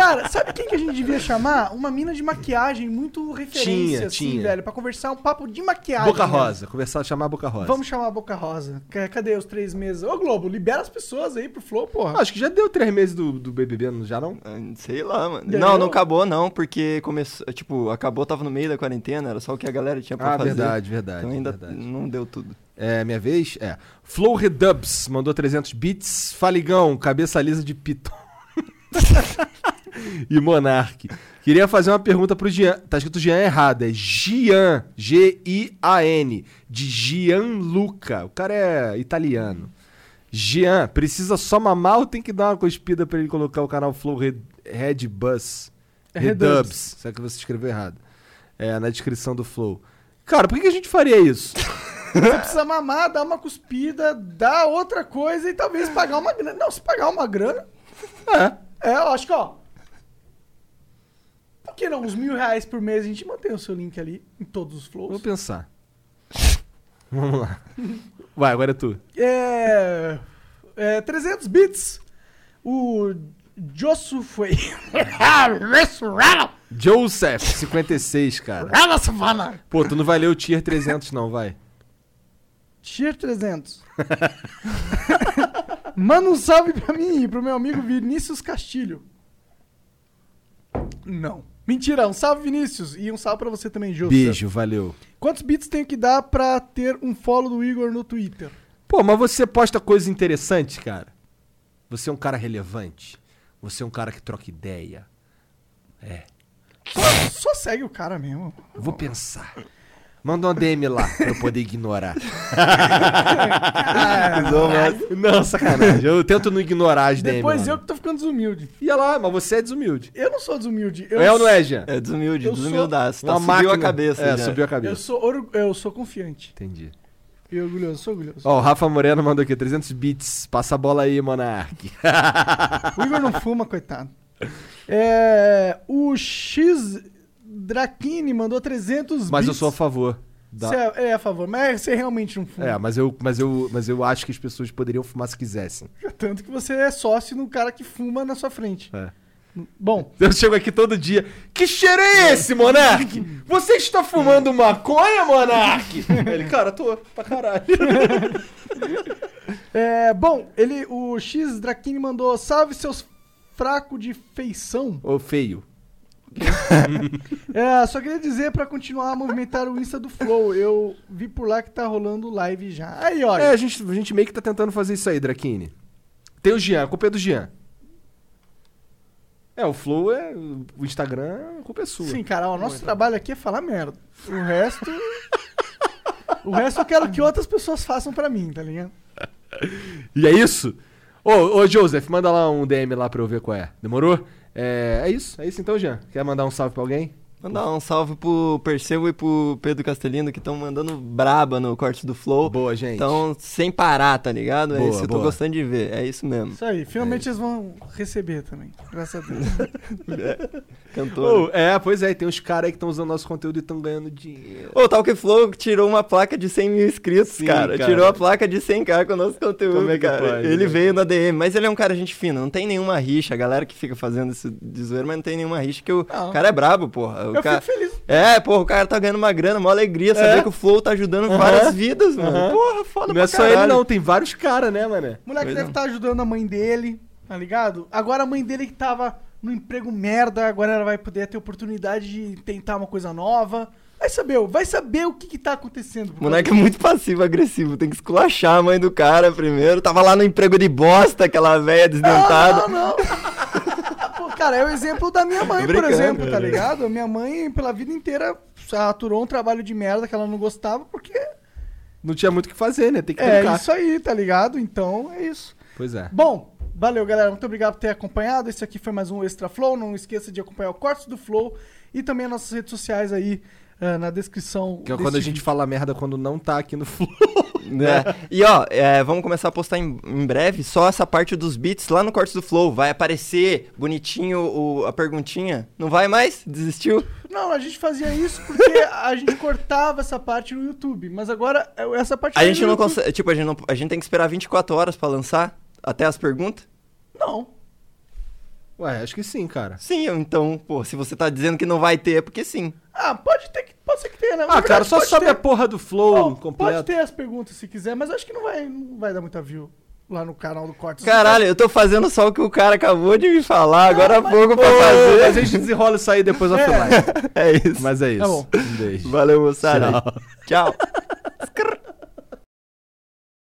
Cara, sabe quem que a gente devia chamar? Uma mina de maquiagem muito referência, Tinha, assim, tinha. velho. Pra conversar um papo de maquiagem. Boca né? Rosa. Conversar, chamar a Boca Rosa. Vamos chamar a Boca Rosa. Cadê os três meses? Ô, Globo, libera as pessoas aí pro Flow, porra. Acho que já deu três meses do, do BBB, não- já não? Ah, Sei lá, mano. Não, não acabou não, porque começou, tipo, acabou, tava no meio da quarentena, era só o que a galera tinha pra Ah, fazer. verdade, verdade. Então ainda verdade. não deu tudo. É, minha vez? É. Flow Redubs mandou 300 bits. Faligão, cabeça lisa de Piton. e Monark. Queria fazer uma pergunta pro Jean. Tá escrito Jean errado. É Gian. G-I-A-N. De Gianluca. O cara é italiano. Jean, precisa só mamar ou tem que dar uma cuspida pra ele colocar o canal Flow Red, Red Bus? É Redubs. Será que você escreveu errado? É, na descrição do Flow. Cara, por que que a gente faria isso? Você precisa mamar, dar uma cuspida, dar outra coisa e talvez pagar uma grana. Não, se pagar uma grana, É. é, eu acho que, ó. Que não? Uns mil reais por mês a gente mantém o seu link ali em todos os flows. Vou pensar. Vamos lá. Vai, agora é tu. É. É, 300 bits. O Josu foi. Joseph, 56, cara. Savana. Pô, tu não vai ler o tier 300 não, vai. Tier 300. Manda um salve pra mim e pro meu amigo Vinícius Castilho. Não. Mentira, um salve Vinícius. E um salve pra você também, Josu. Beijo, valeu. Quantos bits tenho que dar pra ter um follow do Igor no Twitter? Pô, mas você posta coisas interessantes, cara. Você é um cara relevante. Você é um cara que troca ideia. É. Só, só segue o cara mesmo. Vou pensar. Manda uma DM lá pra eu poder ignorar. não, sacanagem. Eu tento não ignorar as DM. Depois lá. eu que tô ficando desumilde. Ia lá, mas você é desumilde. Eu não sou desumilde. Eu é ou não é, Jean? É desumilde, Eu sou desumildaço. Tá, subiu máquina. a cabeça É, já. subiu a Eu cabeça. sou, orgu- eu sou confiante. Entendi. E orgulhoso, sou orgulhoso. Ó, o Rafa Moreno mandou aqui 300 bits. Passa a bola aí, Monark. O Igor não fuma, coitado. É, o X Drakini mandou 300 Mas eu sou a favor. da- Você é, é a favor, mas você realmente não fuma. É, mas eu, mas, eu, mas eu acho que as pessoas poderiam fumar se quisessem. Tanto que você é sócio no cara que fuma na sua frente. É. Bom, Eu chego aqui todo dia. Que cheiro é esse, Monark? Você está fumando maconha, Monark? Ele, cara, tô pra caralho. é, bom, ele, o X Drakini mandou salve seus fracos de feição. Ô, feio. É, só queria dizer pra continuar a movimentar o Insta do Flow. Eu vi por lá que tá rolando live já. Aí, olha. É, a gente, a gente meio que tá tentando fazer isso aí, Drakini. Tem o Jean, a culpa é do Jean. É, o Flow é. O Instagram, a culpa é sua. Sim, cara, o nosso trabalho aqui é falar merda. O resto. o resto eu quero que outras pessoas façam pra mim, tá ligado? E é isso? Ô, ô, Joseph, manda lá um DM lá pra eu ver qual é. Demorou? É, é isso, é isso então, Jean. Quer mandar um salve pra alguém? Mandar um salve pro Perseu e pro Pedro Castelino que estão mandando braba no corte do Flow. Boa, gente. Então, sem parar, tá ligado? é Boa, isso que eu tô gostando de ver. É isso mesmo. Isso aí, finalmente eles vão receber também. Graças a Deus. Cantor. Ô, é, pois é, tem uns caras aí que estão usando nosso conteúdo e estão ganhando dinheiro. Ô, o Talk Flow tirou uma placa de 100 mil inscritos, Sim, cara. cara. Tirou a placa de 100k com o nosso conteúdo, Como é que cara. pode, Ele né? veio na DM, mas ele é um cara gente fina, não tem nenhuma rixa. A galera que fica fazendo isso de zoeira, mas não tem nenhuma rixa, que o Não. cara é brabo, porra. Eu cara... fico feliz. É, porra, o cara tá ganhando uma grana, uma alegria saber É. que o Flow tá ajudando Aham. várias vidas, mano. Aham. Porra, foda Não é só ele, não, tem vários caras, né, mané? O moleque Pois deve estar ajudando a mãe dele, tá ligado? Agora a mãe dele que tava no emprego merda, agora ela vai poder ter oportunidade de tentar uma coisa nova. Vai saber, vai saber o que que tá acontecendo. O moleque é muito passivo-agressivo, tem que esculachar a mãe do cara primeiro. Tava lá no emprego de bosta, aquela velha desdentada. Não, não, não. Cara, é o exemplo da minha mãe, por exemplo, tá né? ligado? A minha mãe, pela vida inteira, aturou um trabalho de merda que ela não gostava, porque Não tinha muito o que fazer, né? Tem que é isso aí, tá ligado? Então, é isso. Pois é. Bom, valeu, galera. Muito obrigado por ter acompanhado. Esse aqui foi mais um Extra Flow. Não esqueça de acompanhar o Cortes do Flow e também as nossas redes sociais aí ah, na descrição. Que é quando a gente vídeo. fala merda quando não tá aqui no Flow. né? E ó, é, vamos começar a postar em, em breve só essa parte dos beats lá no Cortes do Flow. Vai aparecer bonitinho o- a perguntinha. Não vai mais? Desistiu? Não, a gente fazia isso porque a gente cortava essa parte no YouTube. Mas agora, é, essa parte A vai gente não YouTube. consegue. Tipo, a gente, não- a gente tem que esperar 24 horas pra lançar até as perguntas? Não. Ué, acho que sim, cara. Sim, então, pô, se você tá dizendo que não vai ter, é porque sim. Ah, pode ter que. Pode ser que tenha, né? Na Ah, cara, só sobe ter. a porra do Flow Ó, completo. Pode ter as perguntas se quiser, mas acho que não vai, não vai dar muita view lá no canal do Cortes. Caralho, eu tô fazendo só o que o cara acabou de me falar agora há mas- pouco pra Ô, fazer. Mas a gente desenrola isso aí depois offline. É isso. Mas é isso. Tá bom. Um beijo. Valeu, moçada. Tchau.